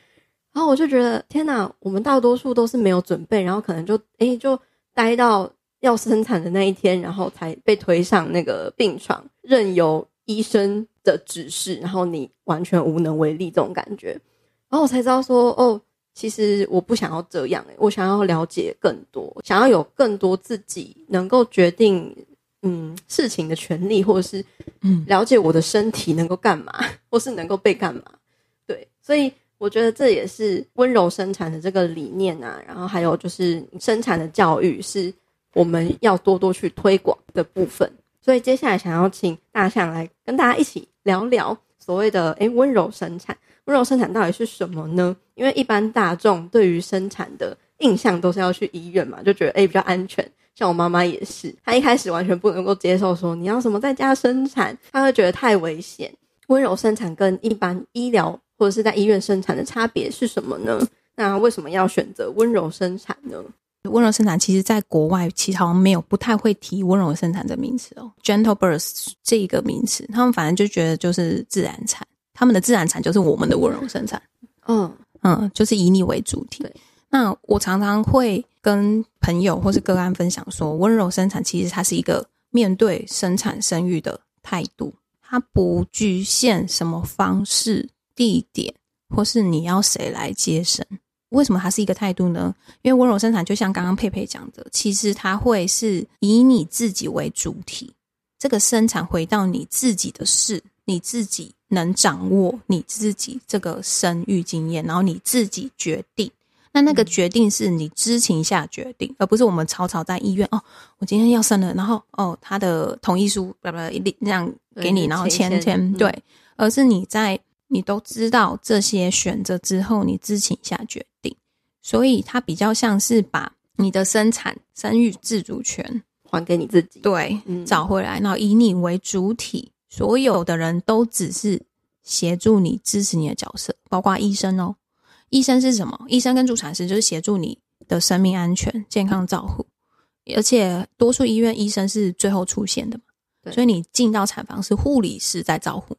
然后我就觉得天哪，我们大多数都是没有准备，然后可能就诶就待到要生产的那一天，然后才被推上那个病床，任由医生的指示，然后你完全无能为力这种感觉。然后我才知道说，哦，其实我不想要这样，欸，我想要了解更多，想要有更多自己能够决定嗯事情的权利，或者是嗯了解我的身体能够干嘛，或是能够被干嘛。对，所以我觉得这也是温柔生产的这个理念啊，然后还有就是生产的教育是我们要多多去推广的部分。所以接下来想要请大象来跟大家一起聊聊所谓的诶温柔生产。温柔生产到底是什么呢？因为一般大众对于生产的印象都是要去医院嘛，就觉得诶比较安全。像我妈妈也是，她一开始完全不能够接受说你要什么在家生产，她会觉得太危险。温柔生产跟一般医疗或者是在医院生产的差别是什么呢？那为什么要选择温柔生产呢？温柔生产其实在国外其实好像没有不太会提温柔生产的名词哦，gentle birth 这一个名词，他们反正就觉得就是自然产。他们的自然产就是我们的温柔生产，嗯嗯，就是以你为主体。那我常常会跟朋友或是个案分享说，温柔生产其实它是一个面对生产生育的态度，它不局限什么方式、地点，或是你要谁来接生。为什么它是一个态度呢？因为温柔生产就像刚刚佩佩讲的，其实它会是以你自己为主体，这个生产回到你自己的事。你自己能掌握你自己这个生育经验，然后你自己决定。那那个决定是你知情下决定，而不是我们草草在医院哦，我今天要生了，然后哦，他的同意书不不一定这样给你，然后签签对，而是你在你都知道这些选择之后，你知情下决定。所以它比较像是把你的生产生育自主权还给你自己，对，找回来，然后以你为主体。所有的人都只是协助你、支持你的角色，包括医生哦。医生是什么？医生跟助产师就是协助你的生命安全、健康照护。而且多数医院医生是最后出现的嘛，所以你进到产房是护理师在照顾你，对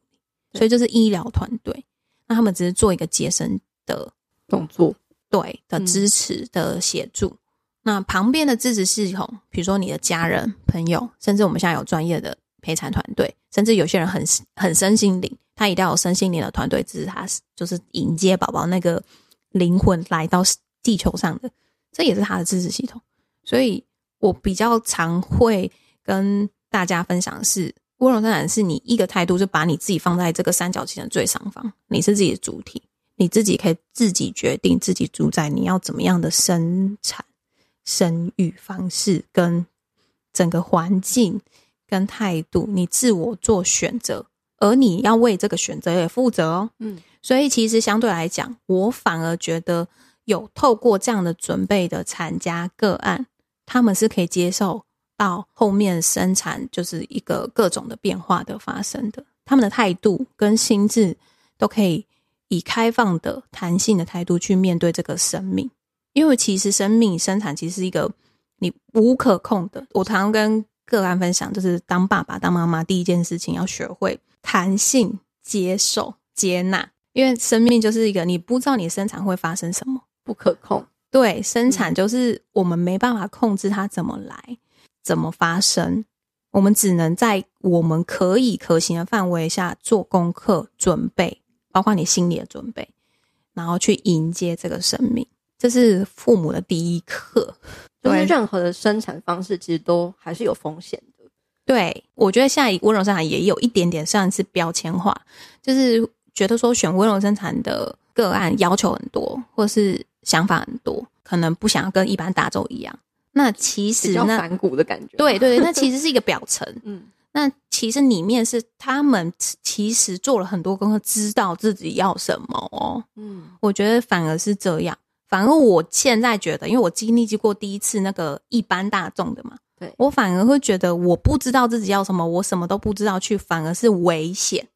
所以就是医疗团队。那他们只是做一个接生的动作，对的支持的协助。嗯、那旁边的支持系统，比如说你的家人、朋友，甚至我们现在有专业的。陪产团队，甚至有些人很很身心灵，他一定要有身心灵的团队支持他，就是迎接宝宝那个灵魂来到地球上的，这也是他的支持系统。所以我比较常会跟大家分享的是，温柔生产是你一个态度，就把你自己放在这个三角形的最上方，你是自己的主体，你自己可以自己决定自己主宰你要怎么样的生产、生育方式跟整个环境。跟态度，你自我做选择，而你要为这个选择也负责哦。嗯，所以其实相对来讲，我反而觉得有透过这样的准备的产家个案，他们是可以接受到后面生产就是一个各种的变化的发生的。他们的态度跟心智都可以以开放的、弹性的态度去面对这个生命，因为其实生命生产其实是一个你无可控的。我常常跟个案分享就是当爸爸、当妈妈，第一件事情要学会弹性、接受、接纳，因为生命就是一个你不知道你生产会发生什么，不可控。对，生产就是我们没办法控制它怎么来、怎么发生，我们只能在我们可以可行的范围下做功课、准备，包括你心理的准备，然后去迎接这个生命。这是父母的第一课。就是任何的生产方式，其实都还是有风险的。对，我觉得现在温柔生产也有一点点算是标签化，就是觉得说选温柔生产的个案要求很多，或是想法很多，可能不想要跟一般大众一样。那其实那反骨的感觉，对对，那其实是一个表层。*laughs* 嗯，那其实里面是他们其实做了很多功课，知道自己要什么哦。嗯，我觉得反而是这样。反而我现在觉得，因为我经历过第一次那个一般大众的嘛，对，我反而会觉得我不知道自己要什么，我什么都不知道去，反而是危险。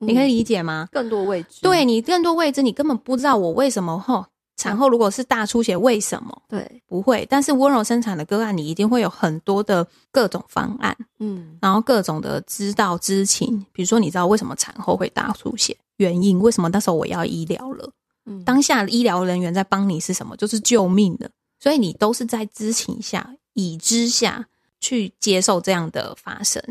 嗯、你可以理解吗？更多未知，对你更多未知，你根本不知道我为什么吼产后如果是大出血为什么？对，不会。但是温柔生产的个案，你一定会有很多的各种方案，嗯，然后各种的知道知情，比如说你知道为什么产后会大出血原因，为什么那时候我要医疗了。当下医疗人员在帮你是什么？就是救命的，所以你都是在知情下、已知下去接受这样的发生。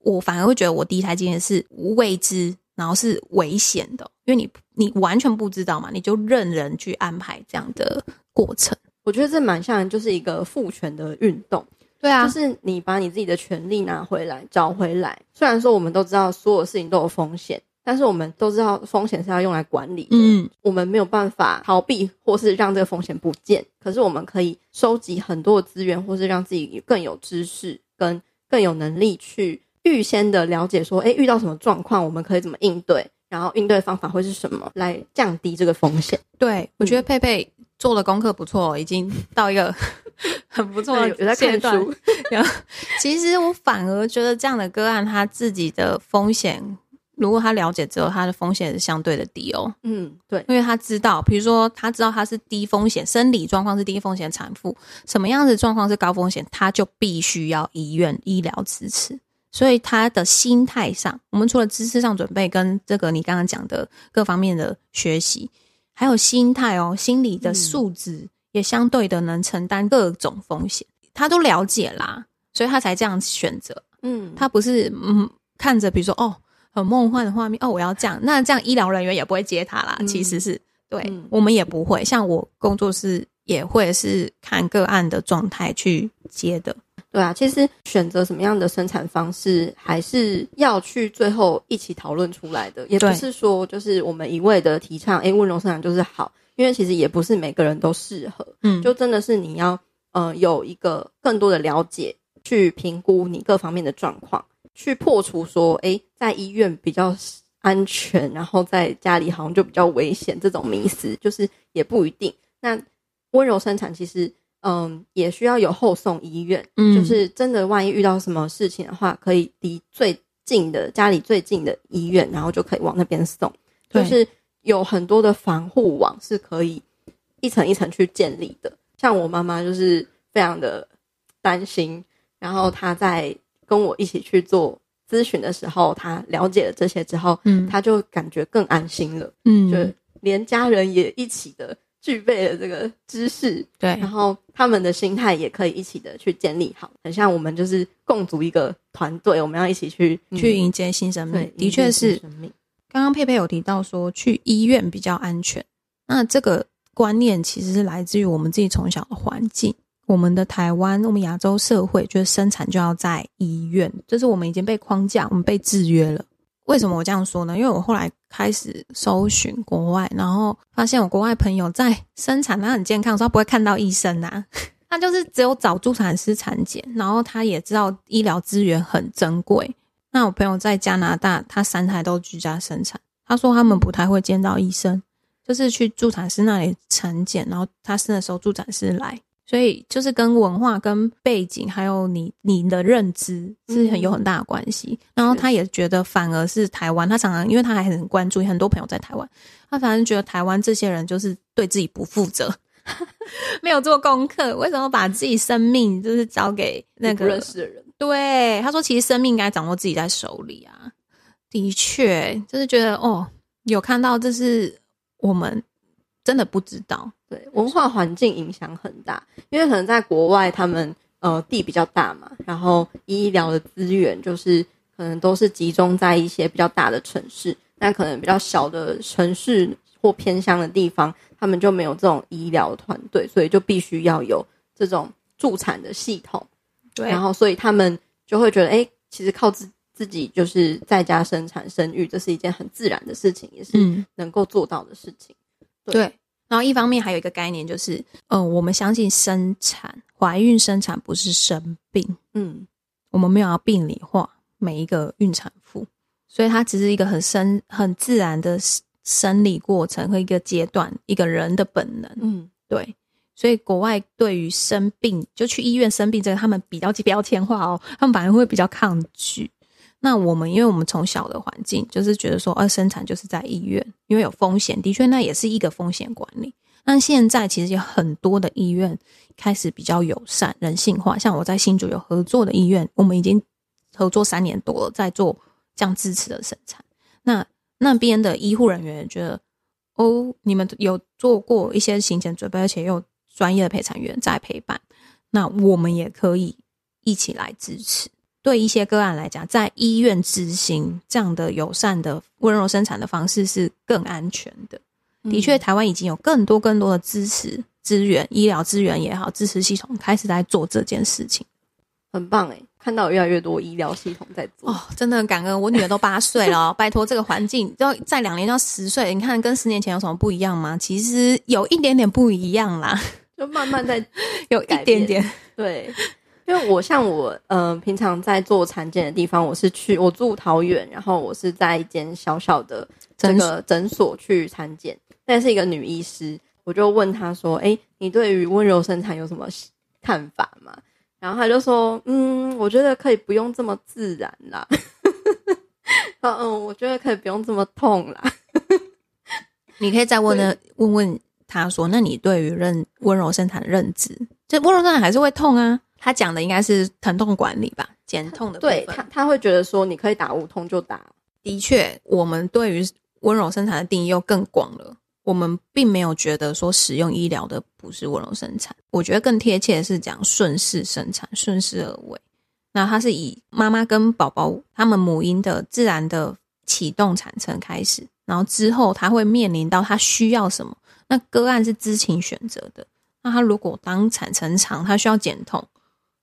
我反而会觉得，我第一胎经验是未知然后是危险的，因为你你完全不知道嘛，你就任人去安排这样的过程。我觉得这蛮像，就是一个父权的运动。对啊，就是你把你自己的权利拿回来，找回来。虽然说我们都知道所有事情都有风险，但是我们都知道风险是要用来管理的。嗯，我们没有办法逃避，或是让这个风险不见。可是我们可以收集很多的资源，或是让自己更有知识，跟更有能力去预先的了解说，哎，遇到什么状况，我们可以怎么应对，然后应对方法会是什么，来降低这个风险。对，我觉得佩佩做的功课不错，已经到一个。*laughs* 很不错的阶段。*laughs* 其实我反而觉得这样的个案，他自己的风险，如果他了解之后，他的风险是相对的低哦。嗯，对，因为他知道，比如说他知道他是低风险，生理状况是低风险产妇，什么样子状况是高风险，他就必须要医院医疗支持。所以他的心态上，我们除了知识上准备，跟这个你刚刚讲的各方面的学习，还有心态哦，心理的素质。嗯也相对的能承担各种风险，他都了解啦，所以他才这样选择。嗯，他不是嗯看着比如说哦很梦幻的画面哦我要这样，那这样医疗人员也不会接他啦。嗯、其实是对、嗯、我们也不会，像我工作室也会是看个案的状态去接的。对啊，其实选择什么样的生产方式，还是要去最后一起讨论出来的，也不是说就是我们一味的提倡哎温柔生产就是好。因为其实也不是每个人都适合，嗯，就真的是你要呃有一个更多的了解，去评估你各方面的状况，去破除说，诶，在医院比较安全，然后在家里好像就比较危险这种迷思，就是也不一定。那温柔生产其实，嗯，也需要有后送医院，嗯，就是真的万一遇到什么事情的话，可以离最近的家里最近的医院，然后就可以往那边送，就是。有很多的防护网是可以一层一层去建立的。像我妈妈就是非常的担心，然后她在跟我一起去做咨询的时候，她了解了这些之后，嗯，她就感觉更安心了，嗯，就连家人也一起的具备了这个知识，对，然后他们的心态也可以一起的去建立好，很像我们就是共组一个团队，我们要一起去、嗯、去迎接新生命，的确是。刚刚佩佩有提到说去医院比较安全，那这个观念其实是来自于我们自己从小的环境。我们的台湾，我们亚洲社会，就是生产就要在医院，就是我们已经被框架，我们被制约了。为什么我这样说呢？因为我后来开始搜寻国外，然后发现我国外朋友在生产他很健康，所以他不会看到医生呐，*laughs* 他就是只有找助产师产检，然后他也知道医疗资源很珍贵。那我朋友在加拿大，他三胎都居家生产。他说他们不太会见到医生，就是去助产师那里产检，然后他生的时候助产师来，所以就是跟文化、跟背景，还有你你的认知是很有很大的关系。然后他也觉得，反而是台湾，他常常因为他还很关注，很多朋友在台湾，他反正觉得台湾这些人就是对自己不负责，*laughs* 没有做功课，为什么把自己生命就是交给那个不认识的人？对，他说：“其实生命应该掌握自己在手里啊。”的确，就是觉得哦，有看到，这是我们真的不知道。对，文化环境影响很大，因为可能在国外，他们呃地比较大嘛，然后医疗的资源就是可能都是集中在一些比较大的城市，但可能比较小的城市或偏乡的地方，他们就没有这种医疗团队，所以就必须要有这种助产的系统。对，然后所以他们就会觉得，哎，其实靠自自己就是在家生产生育，这是一件很自然的事情，也是能够做到的事情。对，对，然后一方面还有一个概念就是，嗯、呃，我们相信生产、怀孕、生产不是生病，嗯，我们没有要病理化每一个孕产妇，所以它只是一个很生、很自然的生理过程和一个阶段，一个人的本能，嗯，对。所以国外对于生病就去医院生病这个，他们比较标签化哦，他们反而会比较抗拒。那我们因为我们从小的环境就是觉得说，呃，生产就是在医院，因为有风险，的确那也是一个风险管理。但现在其实有很多的医院开始比较友善、人性化，像我在新竹有合作的医院，我们已经合作三年多了，在做这样支持的生产。那那边的医护人员觉得，哦，你们有做过一些行前准备，而且又。专业的陪产员在陪伴，那我们也可以一起来支持。对一些个案来讲，在医院执行这样的友善的温柔生产的方式是更安全的。的确，台湾已经有更多更多的支持资源，医疗资源也好，支持系统开始在做这件事情，很棒诶。看到越来越多医疗系统在做哦，真的很感恩。我女儿都八岁了，拜托这个环境要在两年就要十岁，你看跟十年前有什么不一样吗？其实有一点点不一样啦，就慢慢在有一点点。对，因为我像我嗯、呃，平常在做产检的地方，我是去我住桃园，然后我是在一间小小的这个诊所去产检，但是一个女医师，我就问她说：“哎，你对于温柔生产有什么看法吗？”然后她就说：“嗯，我觉得可以不用这么自然啦。*laughs* 嗯嗯，我觉得可以不用这么痛啦。*laughs* 你可以再问呢，问问她说，那你对于认温柔生产的认知，就温柔生产还是会痛啊？他讲的应该是疼痛管理吧，减痛的。对他，他会觉得说，你可以打无痛就打。的确，我们对于温柔生产的定义又更广了。”我们并没有觉得说使用医疗的不是温柔生产，我觉得更贴切的是讲顺势生产、顺势而为。那它是以妈妈跟宝宝他们母婴的自然的启动产程开始，然后之后他会面临到他需要什么。那个案是知情选择的，那他如果当产程长，他需要减痛，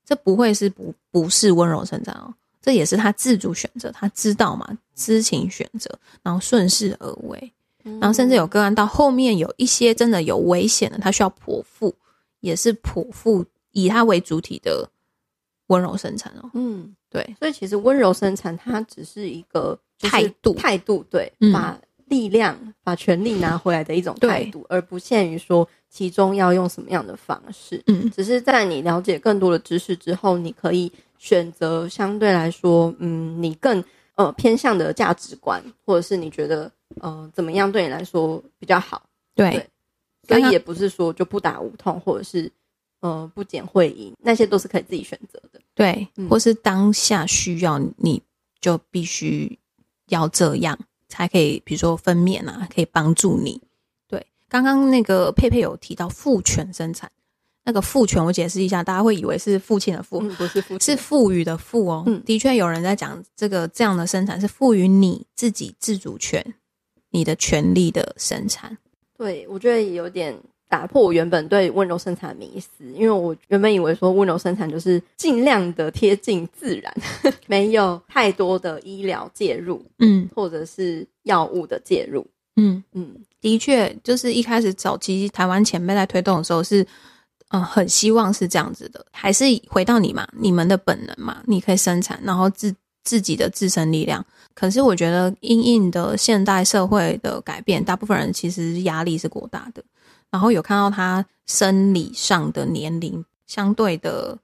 这不会是不不是温柔生产哦，这也是他自主选择，他知道嘛，知情选择，然后顺势而为。然后甚至有个案到后面有一些真的有危险的，他需要剖腹，也是剖腹以他为主体的温柔生产哦。嗯，对，所以其实温柔生产它只是一个态度，态度对，把力量、把权力拿回来的一种态度，而不限于说其中要用什么样的方式。嗯，只是在你了解更多的知识之后，你可以选择相对来说，嗯，你更呃偏向的价值观，或者是你觉得。嗯、呃，怎么样对你来说比较好？对，对，所以也不是说就不打无痛，或者是呃不减会阴，那些都是可以自己选择的。对，嗯、或是当下需要，你就必须要这样才可以，比如说分娩啊，可以帮助你。对，刚刚那个佩佩有提到父权生产，那个父权我解释一下，大家会以为是父亲的父，嗯、不是父，是赋予的赋哦。嗯，的确有人在讲这个这样的生产是赋予你自己自主权。你的权利的生产，对，我觉得有点打破我原本对温柔生产的迷思，因为我原本以为说温柔生产就是尽量的贴近自然，*laughs* 没有太多的医疗介入，嗯，或者是药物的介入，嗯。嗯，的确，就是一开始早期台湾前辈在推动的时候是，嗯，很希望是这样子的，还是回到你嘛，你们的本能嘛，你可以生产，然后自。自己的自身力量，可是我觉得，因应的现代社会的改变，大部分人其实压力是过大的。然后有看到他生理上的年龄相对的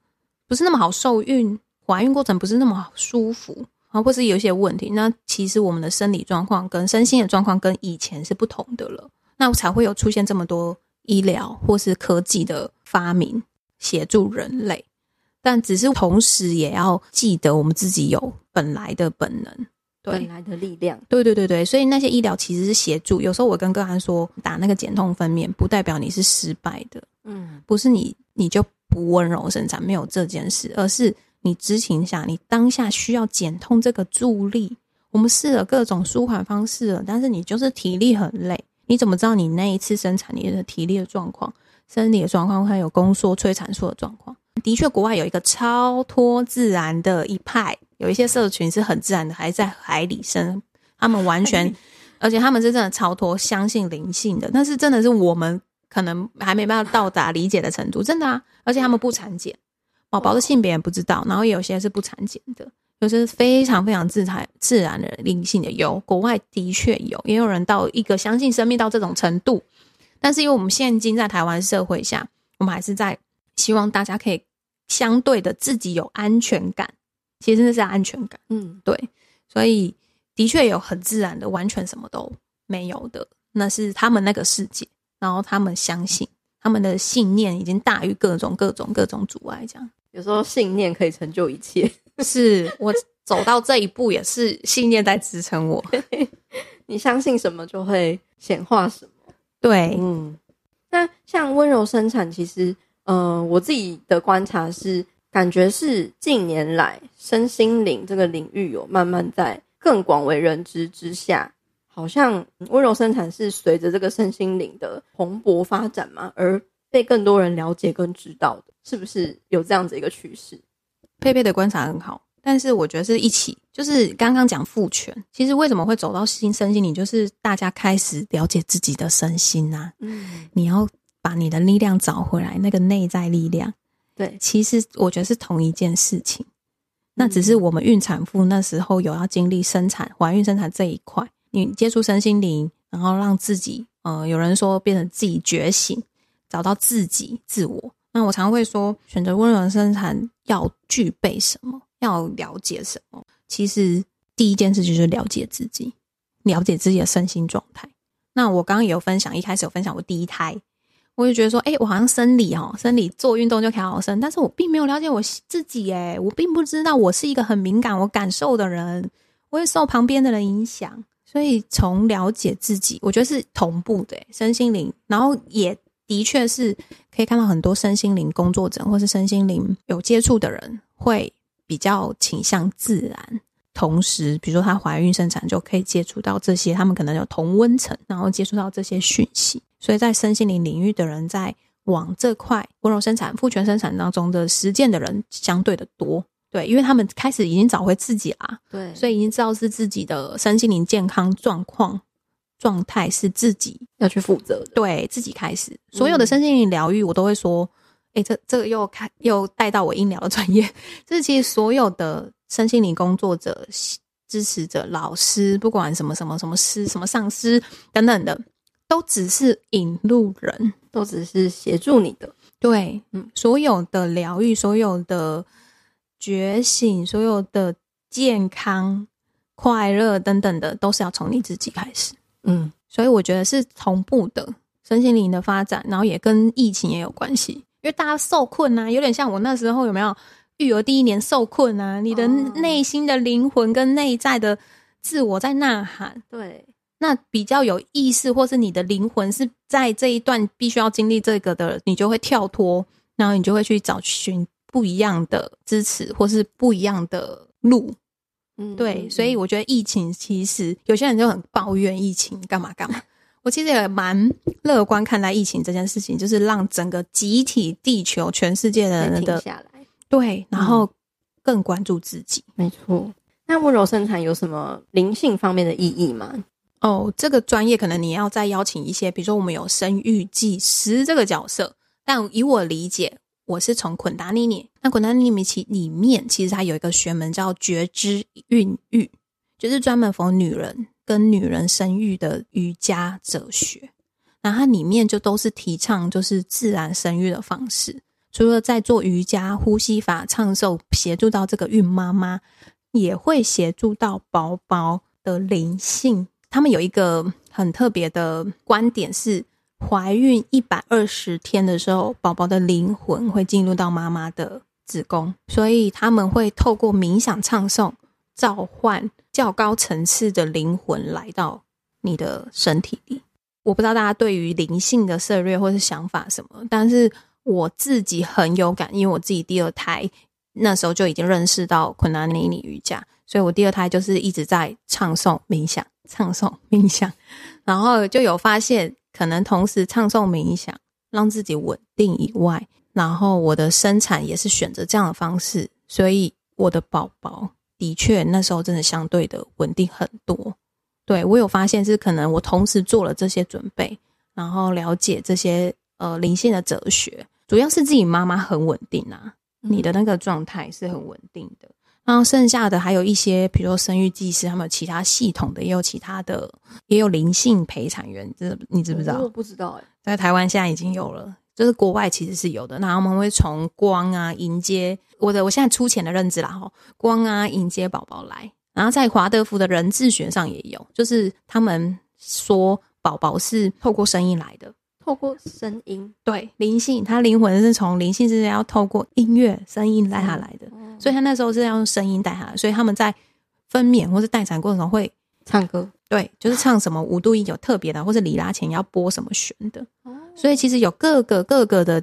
不是那么好受孕，怀孕过程不是那么舒服，或是有一些问题。那其实我们的生理状况跟身心的状况跟以前是不同的了，那才会有出现这么多医疗或是科技的发明协助人类。但只是同时也要记得，我们自己有本来的本能，对，本来的力量。对对对对，所以那些医疗其实是协助。有时候我跟个案说，打那个减痛分娩，不代表你是失败的，嗯，不是你你就不温柔生产，没有这件事，而是你知情下，你当下需要减痛这个助力。我们试了各种舒缓方式了，但是你就是体力很累，你怎么知道你那一次生产你的体力的状况、生理的状况，还有宫缩、催产素的状况？的确，国外有一个超脱自然的一派，有一些社群是很自然的，还在海里生，他们完全，而且他们是真的超脱，相信灵性的。但是真的是我们可能还没办法到达理解的程度，真的啊！而且他们不产检，宝宝的性别也不知道，然后有些是不产检的，有些是非常非常自然自然的灵性的。有国外的确有，也有人到一个相信生命到这种程度，但是因为我们现今在台湾社会下，我们还是在希望大家可以。相对的，自己有安全感，其实那是安全感。嗯，对，所以的确有很自然的，完全什么都没有的，那是他们那个世界。然后他们相信，他们的信念已经大于各种各种各种阻碍。这样，有时候信念可以成就一切。*laughs* 是我走到这一步，也是信念在支撑我。你相信什么，就会显化什么。对，嗯。那像温柔生产，其实。嗯、呃，我自己的观察是，感觉是近年来身心灵这个领域有慢慢在更广为人知之下，好像温柔生产是随着这个身心灵的蓬勃发展嘛，而被更多人了解跟知道的，是不是有这样子一个趋势？佩佩的观察很好，但是我觉得是一起，就是刚刚讲父权，其实为什么会走到新身心灵，就是大家开始了解自己的身心啊，嗯，你要把你的力量找回来，那个内在力量。对，其实我觉得是同一件事情，那只是我们孕产妇那时候有要经历生产、怀孕、生产这一块，你接触身心灵，然后让自己，呃，有人说变成自己觉醒，找到自己自我。那我常会说，选择温柔生产要具备什么？要了解什么？其实第一件事就是了解自己，了解自己的身心状态。那我刚刚也有分享，一开始有分享我第一胎。我就觉得说，哎、我好像生理哦，生理做运动就可以好好生，但是我并没有了解我自己，哎，我并不知道我是一个很敏感、我感受的人，我会受旁边的人影响，所以从了解自己，我觉得是同步的，身心灵，然后也的确是可以看到很多身心灵工作者或是身心灵有接触的人，会比较倾向自然。同时，比如说她怀孕生产就可以接触到这些，他们可能有同温层，然后接触到这些讯息。所以在身心灵领域的人，在往这块温柔生产、父权生产当中的实践的人相对的多，对，因为他们开始已经找回自己啦，对，所以已经知道是自己的身心灵健康状况状态是自己要去负责的，对自己开始所有的身心灵疗愈，我都会说，哎、嗯，这这个又开又带到我医疗的专业，*laughs* 这是其实所有的。身心灵工作者、支持者、老师，不管什么什么什么师、什么上师等等的，都只是引路人，都只是协助你的。对，嗯，所有的疗愈、所有的觉醒、所有的健康、快乐等等的，都是要从你自己开始。嗯，所以我觉得是同步的身心灵的发展，然后也跟疫情也有关系，因为大家受困啊，有点像我那时候有没有？育儿第一年受困啊，你的内心的灵魂跟内在的自我在呐喊。对，那比较有意识，或是你的灵魂是在这一段必须要经历这个的，你就会跳脱，然后你就会去找寻不一样的支持，或是不一样的路。嗯，对，所以我觉得疫情其实有些人就很抱怨疫情干嘛干嘛，我其实也蛮乐观看待疫情这件事情，就是让整个集体地球全世界的人的。对，然后更关注自己，嗯、没错。那温柔生产有什么灵性方面的意义吗？哦，这个专业可能你要再邀请一些，比如说我们有生育技师这个角色，但以我理解，我是从捆达尼尼。那昆达尼尼其里面其实它有一个学门叫觉知孕育，就是专门 for 女人跟女人生育的瑜伽哲学。那它里面就都是提倡就是自然生育的方式。除了在做瑜伽、呼吸法、唱诵，协助到这个孕妈妈，也会协助到宝宝的灵性。他们有一个很特别的观点是，怀孕一百二十天的时候，宝宝的灵魂会进入到妈妈的子宫，所以他们会透过冥想、唱诵，召唤较高层次的灵魂来到你的身体里。我不知道大家对于灵性的涉略或是想法什么，但是。我自己很有感，因为我自己第二胎那时候就已经认识到昆达尼尼瑜伽，所以我第二胎就是一直在唱诵冥想、唱诵冥想，然后就有发现，可能同时唱诵冥想让自己稳定以外，然后我的生产也是选择这样的方式，所以我的宝宝的确那时候真的相对的稳定很多。对，我有发现是可能我同时做了这些准备，然后了解这些呃灵性的哲学。主要是自己妈妈很稳定啊，你的那个状态是很稳定的。然后剩下的还有一些，比如说生育技师，他们有其他系统的，也有其他的，也有灵性陪产员，这你知不知道？我不知道哎，在台湾现在已经有了，就是国外其实是有的。那我们会从光啊迎接我的，我现在粗浅的认知啦哈，光啊迎接宝宝来。然后在华德福的人智学上也有，就是他们说宝宝是透过声音来的。透过声音，对灵性，他灵魂是从灵性之间要透过音乐声音带他来的，嗯、所以他那时候是要用声音带下来，所以他们在分娩或是待产过程中会唱歌，对，就是唱什么五度音有特别的，或是里拉前要播什么弦的，所以其实有各个各个的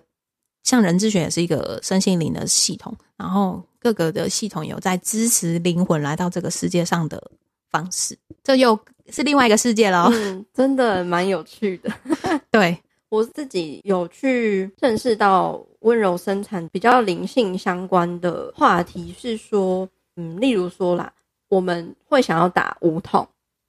像人智学也是一个身心灵的系统，然后各个的系统有在支持灵魂来到这个世界上的方式，这又是另外一个世界了。嗯，真的蛮有趣的。*laughs* 对，*laughs* 我自己有去认识到温柔生产比较灵性相关的话题，是说，嗯，例如说啦，我们会想要打无痛，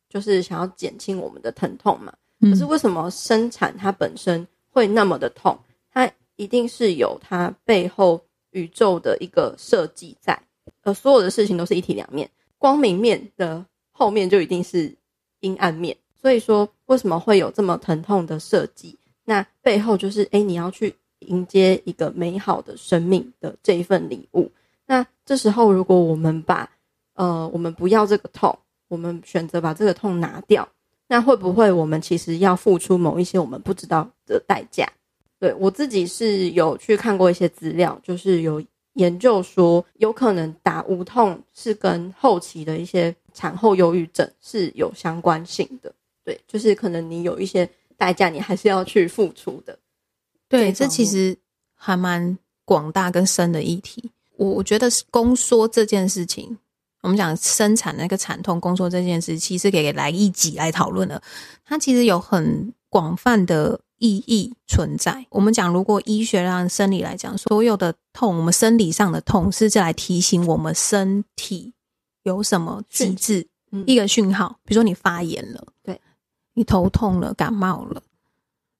就是想要减轻我们的疼痛嘛。可是为什么生产它本身会那么的痛？它一定是有它背后宇宙的一个设计在，呃，所有的事情都是一体两面，光明面的后面就一定是阴暗面。所以说，为什么会有这么疼痛的设计？那背后就是，诶，你要去迎接一个美好的生命的这一份礼物。那这时候，如果我们把，呃，我们不要这个痛，我们选择把这个痛拿掉，那会不会我们其实要付出某一些我们不知道的代价？对，我自己是有去看过一些资料，就是有研究说，有可能打无痛是跟后期的一些产后忧郁症是有相关性的。对，就是可能你有一些代价，你还是要去付出的。对，这其实还蛮广大跟深的议题。我我觉得宫缩这件事情，我们讲生产那个产痛工作这件事，其实可以来一集来讨论了。它其实有很广泛的。意义存在。我们讲，如果医学上生理来讲，所有的痛，我们生理上的痛，是在来提醒我们身体有什么机制，嗯、一个讯号。比如说你发炎了，对，你头痛了，感冒了。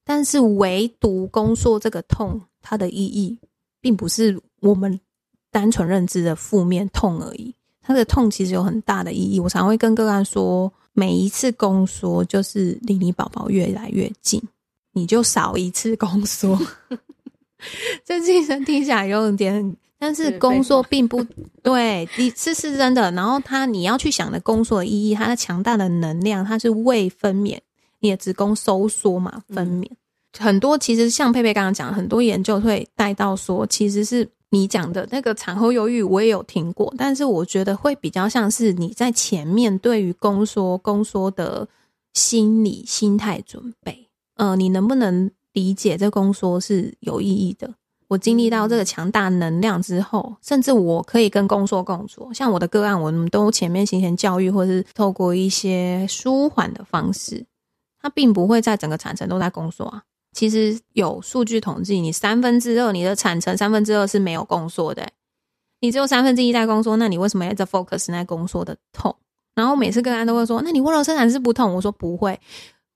但是唯独宫缩这个痛，它的意义并不是我们单纯认知的负面痛而已。它的痛其实有很大的意义。我常会跟个案说，每一次宫缩就是离你宝宝越来越近。你就少一次宫缩，*laughs* 这精神听起来有点，但是宫缩并不对，你是是真的。然后他你要去想的宫缩的意义，它的强大的能量，它是未分娩，你的子宫收缩嘛，分娩、嗯、很多。其实像佩佩刚刚讲，很多研究会带到说，其实是你讲的那个产后忧郁，我也有听过，但是我觉得会比较像是你在前面对于宫缩宫缩的心理心态准备。呃，你能不能理解这宫缩是有意义的？我经历到这个强大能量之后，甚至我可以跟宫缩共处。像我的个案，我们都前面行前教育，或是透过一些舒缓的方式，它并不会在整个产程都在宫缩啊。其实有数据统计，你三分之二你的产程三分之二是没有宫缩的，你只有三分之一在宫缩，那你为什么要在 focus 在宫缩的痛？然后每次个案都会说，那你温柔生产是不痛？我说不会。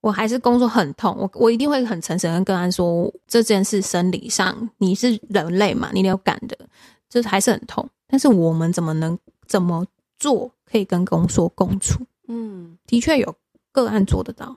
我还是工作很痛，我我一定会很诚实跟个案说，这件事生理上你是人类嘛，你有感的，就是还是很痛。但是我们怎么能怎么做可以跟宫缩共处？嗯，的确有个案做得到，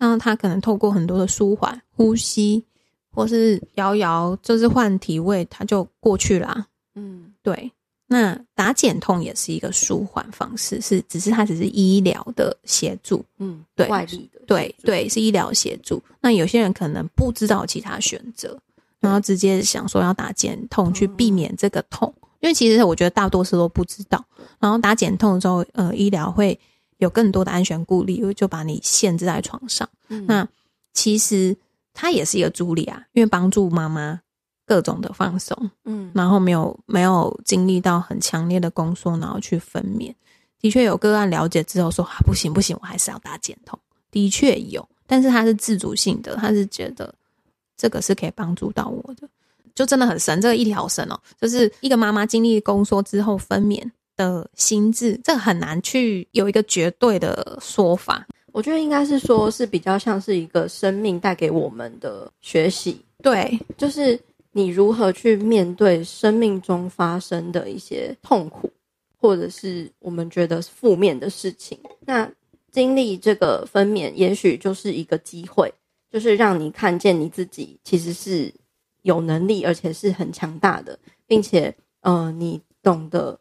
那他可能透过很多的舒缓呼吸，或是摇摇，就是换体位，他就过去啦。嗯，对。那打减痛也是一个舒缓方式，是只是它只是医疗的协助，嗯，对，外力的，对对，是医疗协助。那有些人可能不知道其他选择，然后直接想说要打减痛去避免这个痛，嗯，因为其实我觉得大多数都不知道。然后打减痛的时候，呃，医疗会有更多的安全顾虑，就把你限制在床上。嗯，那其实它也是一个助力啊，因为帮助妈妈。各种的放松，嗯，然后没有没有经历到很强烈的宫缩，然后去分娩。的确有个案了解之后说啊，不行不行，我还是要打减痛。的确有，但是他是自主性的，他是觉得这个是可以帮助到我的，就真的很神，这个议题好神哦。就是一个妈妈经历宫缩之后分娩的心智，这个很难去有一个绝对的说法。我觉得应该是说，是比较像是一个生命带给我们的学习，对，就是。你如何去面对生命中发生的一些痛苦，或者是我们觉得负面的事情？那经历这个分娩，也许就是一个机会，就是让你看见你自己其实是有能力，而且是很强大的，并且，呃，你懂得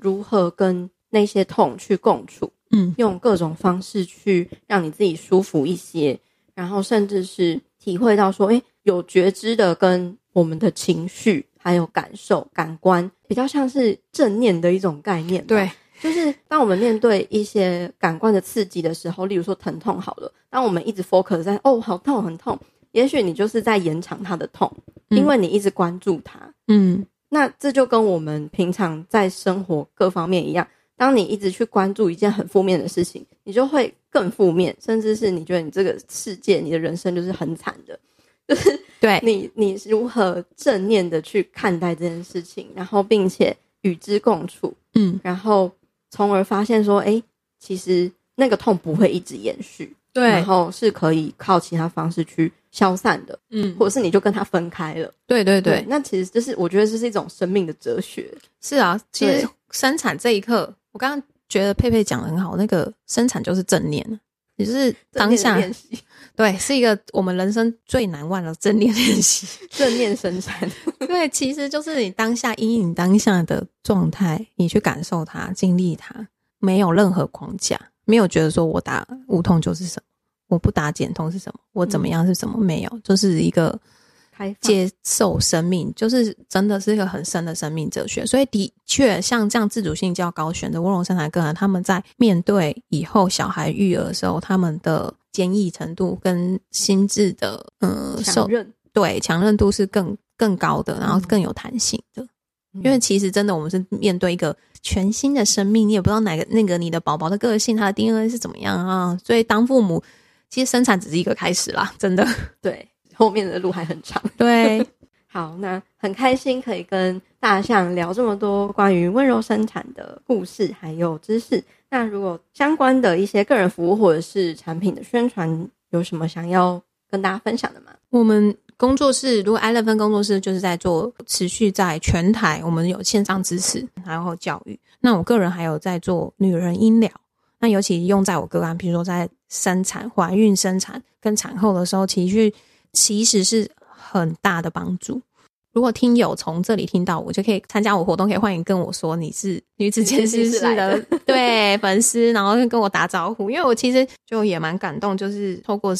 如何跟那些痛去共处，嗯，用各种方式去让你自己舒服一些，然后甚至是体会到说，诶，有觉知的跟。我们的情绪还有感受、感官，比较像是正念的一种概念。对，就是当我们面对一些感官的刺激的时候，例如说疼痛好了，当我们一直 focus 在哦，好痛很痛，也许你就是在延长它的痛，嗯、因为你一直关注它。嗯，那这就跟我们平常在生活各方面一样，当你一直去关注一件很负面的事情，你就会更负面，甚至是你觉得你这个世界、你的人生就是很惨的。*laughs* 就是对你，你如何正念的去看待这件事情，然后并且与之共处，嗯，然后从而发现说，哎、欸，其实那个痛不会一直延续，对，然后是可以靠其他方式去消散的，嗯，或者是你就跟他分开了，对对对，对，那其实就是我觉得这是一种生命的哲学，是啊，其实生产这一刻，我刚刚觉得佩佩讲的很好，那个生产就是正念。也就是当下练习，对，是一个我们人生最难忘的正念练习，*laughs* 正念生产。*laughs* 对，其实就是你当下，以你当下的状态，你去感受它，经历它，没有任何框架，没有觉得说我打无痛就是什么，我不打减痛是什么，我怎么样是什么，嗯、没有，就是一个。接受生命，就是真的是一个很深的生命哲学。所以的确，像这样自主性较高选择温柔生产个人，他们在面对以后小孩育儿的时候，他们的坚毅程度跟心智的嗯强韧，对强韧度是更更高的，然后更有弹性的。嗯、因为其实真的，我们是面对一个全新的生命，你也不知道哪个那个你的宝宝的个性，他的 DNA 是怎么样啊。所以当父母，其实生产只是一个开始啦，真的 *laughs* 对。后面的路还很长。对，*laughs* 好，那很开心可以跟大象聊这么多关于温柔生产的故事还有知识。那如果相关的一些个人服务或者是产品的宣传，有什么想要跟大家分享的吗？我们工作室，如果 I-LEVEN 工作室就是在做持续在全台，我们有线上支持，然后教育。那我个人还有在做女人音疗，那尤其用在我个案，比如说在生产、怀孕、生产跟产后的时候，其实。其实是很大的帮助。如果听友从这里听到，我就可以参加我活动，可以欢迎跟我说你是女子健心室的对粉丝，然后跟我打招呼。因为我其实就也蛮感动，就是透过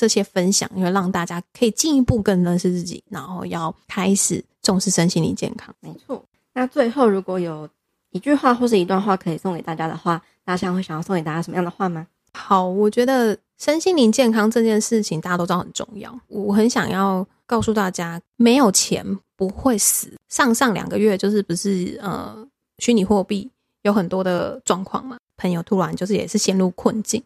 这些分享，因为让大家可以进一步更认识自己，然后要开始重视身心灵健康。没错。那最后如果有一句话或是一段话可以送给大家的话，大象会想要送给大家什么样的话吗？好，我觉得。身心灵健康这件事情，大家都知道很重要。我很想要告诉大家，没有钱不会死。上上两个月就是不是呃，虚拟货币有很多的状况嘛，朋友突然就是也是陷入困境，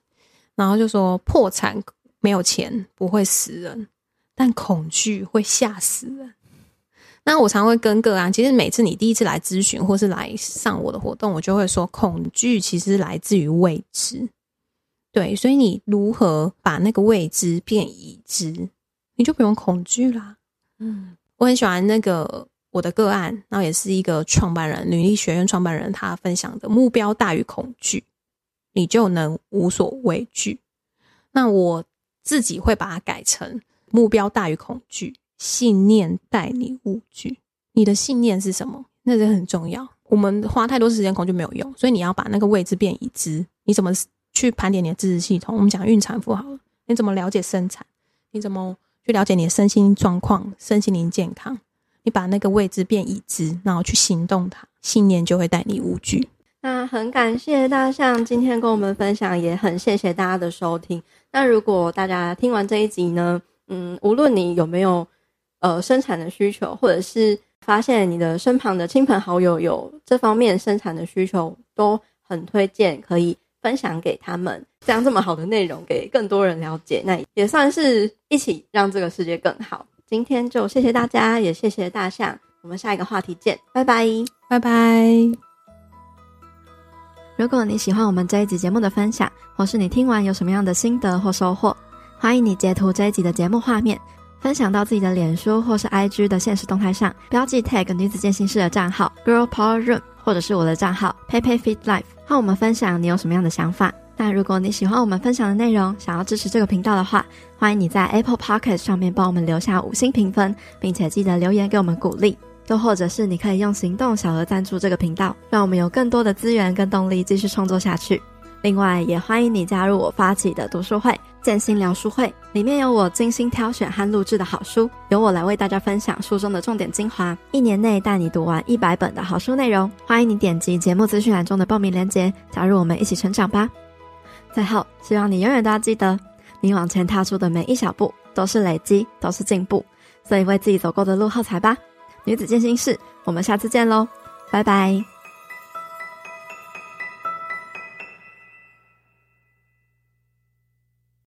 然后就说破产没有钱不会死人，但恐惧会吓死人。那我常会跟个案，其实每次你第一次来咨询或是来上我的活动，我就会说，恐惧其实来自于未知。对，所以你如何把那个未知变已知，你就不用恐惧啦。嗯，我很喜欢那个我的个案，然后也是一个创办人，女力学院创办人，他分享的目标大于恐惧，你就能无所畏惧。那我自己会把它改成目标大于恐惧，信念带你无惧。你的信念是什么？那是很重要。我们花太多时间恐惧没有用，所以你要把那个未知变已知。你怎么？去盘点你的知识系统。我们讲孕产妇好了，你怎么了解生产？你怎么去了解你的身心状况、身心灵健康？你把那个未知变已知，然后去行动它，信念就会带你无惧。那很感谢大象今天跟我们分享，也很谢谢大家的收听。那如果大家听完这一集呢，嗯，无论你有没有呃生产的需求，或者是发现你的身旁的亲朋好友有这方面生产的需求，都很推荐可以。分享给他们，这样这么好的内容给更多人了解，那也算是一起让这个世界更好。今天就谢谢大家，也谢谢大象，我们下一个话题见，拜拜，拜拜。如果你喜欢我们这一集节目的分享，或是你听完有什么样的心得或收获，欢迎你截图这一集的节目画面，分享到自己的脸书或是 IG 的限时动态上，标记 tag 女子健心室的账号 Girl Power Room，或者是我的账号 Pepe Fit Life。和我们分享你有什么样的想法。那如果你喜欢我们分享的内容，想要支持这个频道的话，欢迎你在 Apple Podcast 上面帮我们留下五星评分，并且记得留言给我们鼓励。又或者是你可以用行动小额赞助这个频道，让我们有更多的资源跟动力继续创作下去。另外，也欢迎你加入我发起的读书会——建心聊书会，里面有我精心挑选和录制的好书，由我来为大家分享书中的重点精华，一年内带你读完一百本的好书内容。欢迎你点击节目资讯栏中的报名链接，加入我们一起成长吧。最后，希望你永远都要记得，你往前踏出的每一小步，都是累积，都是进步，所以为自己走过的路喝彩吧。女子健心室，我们下次见喽，拜拜。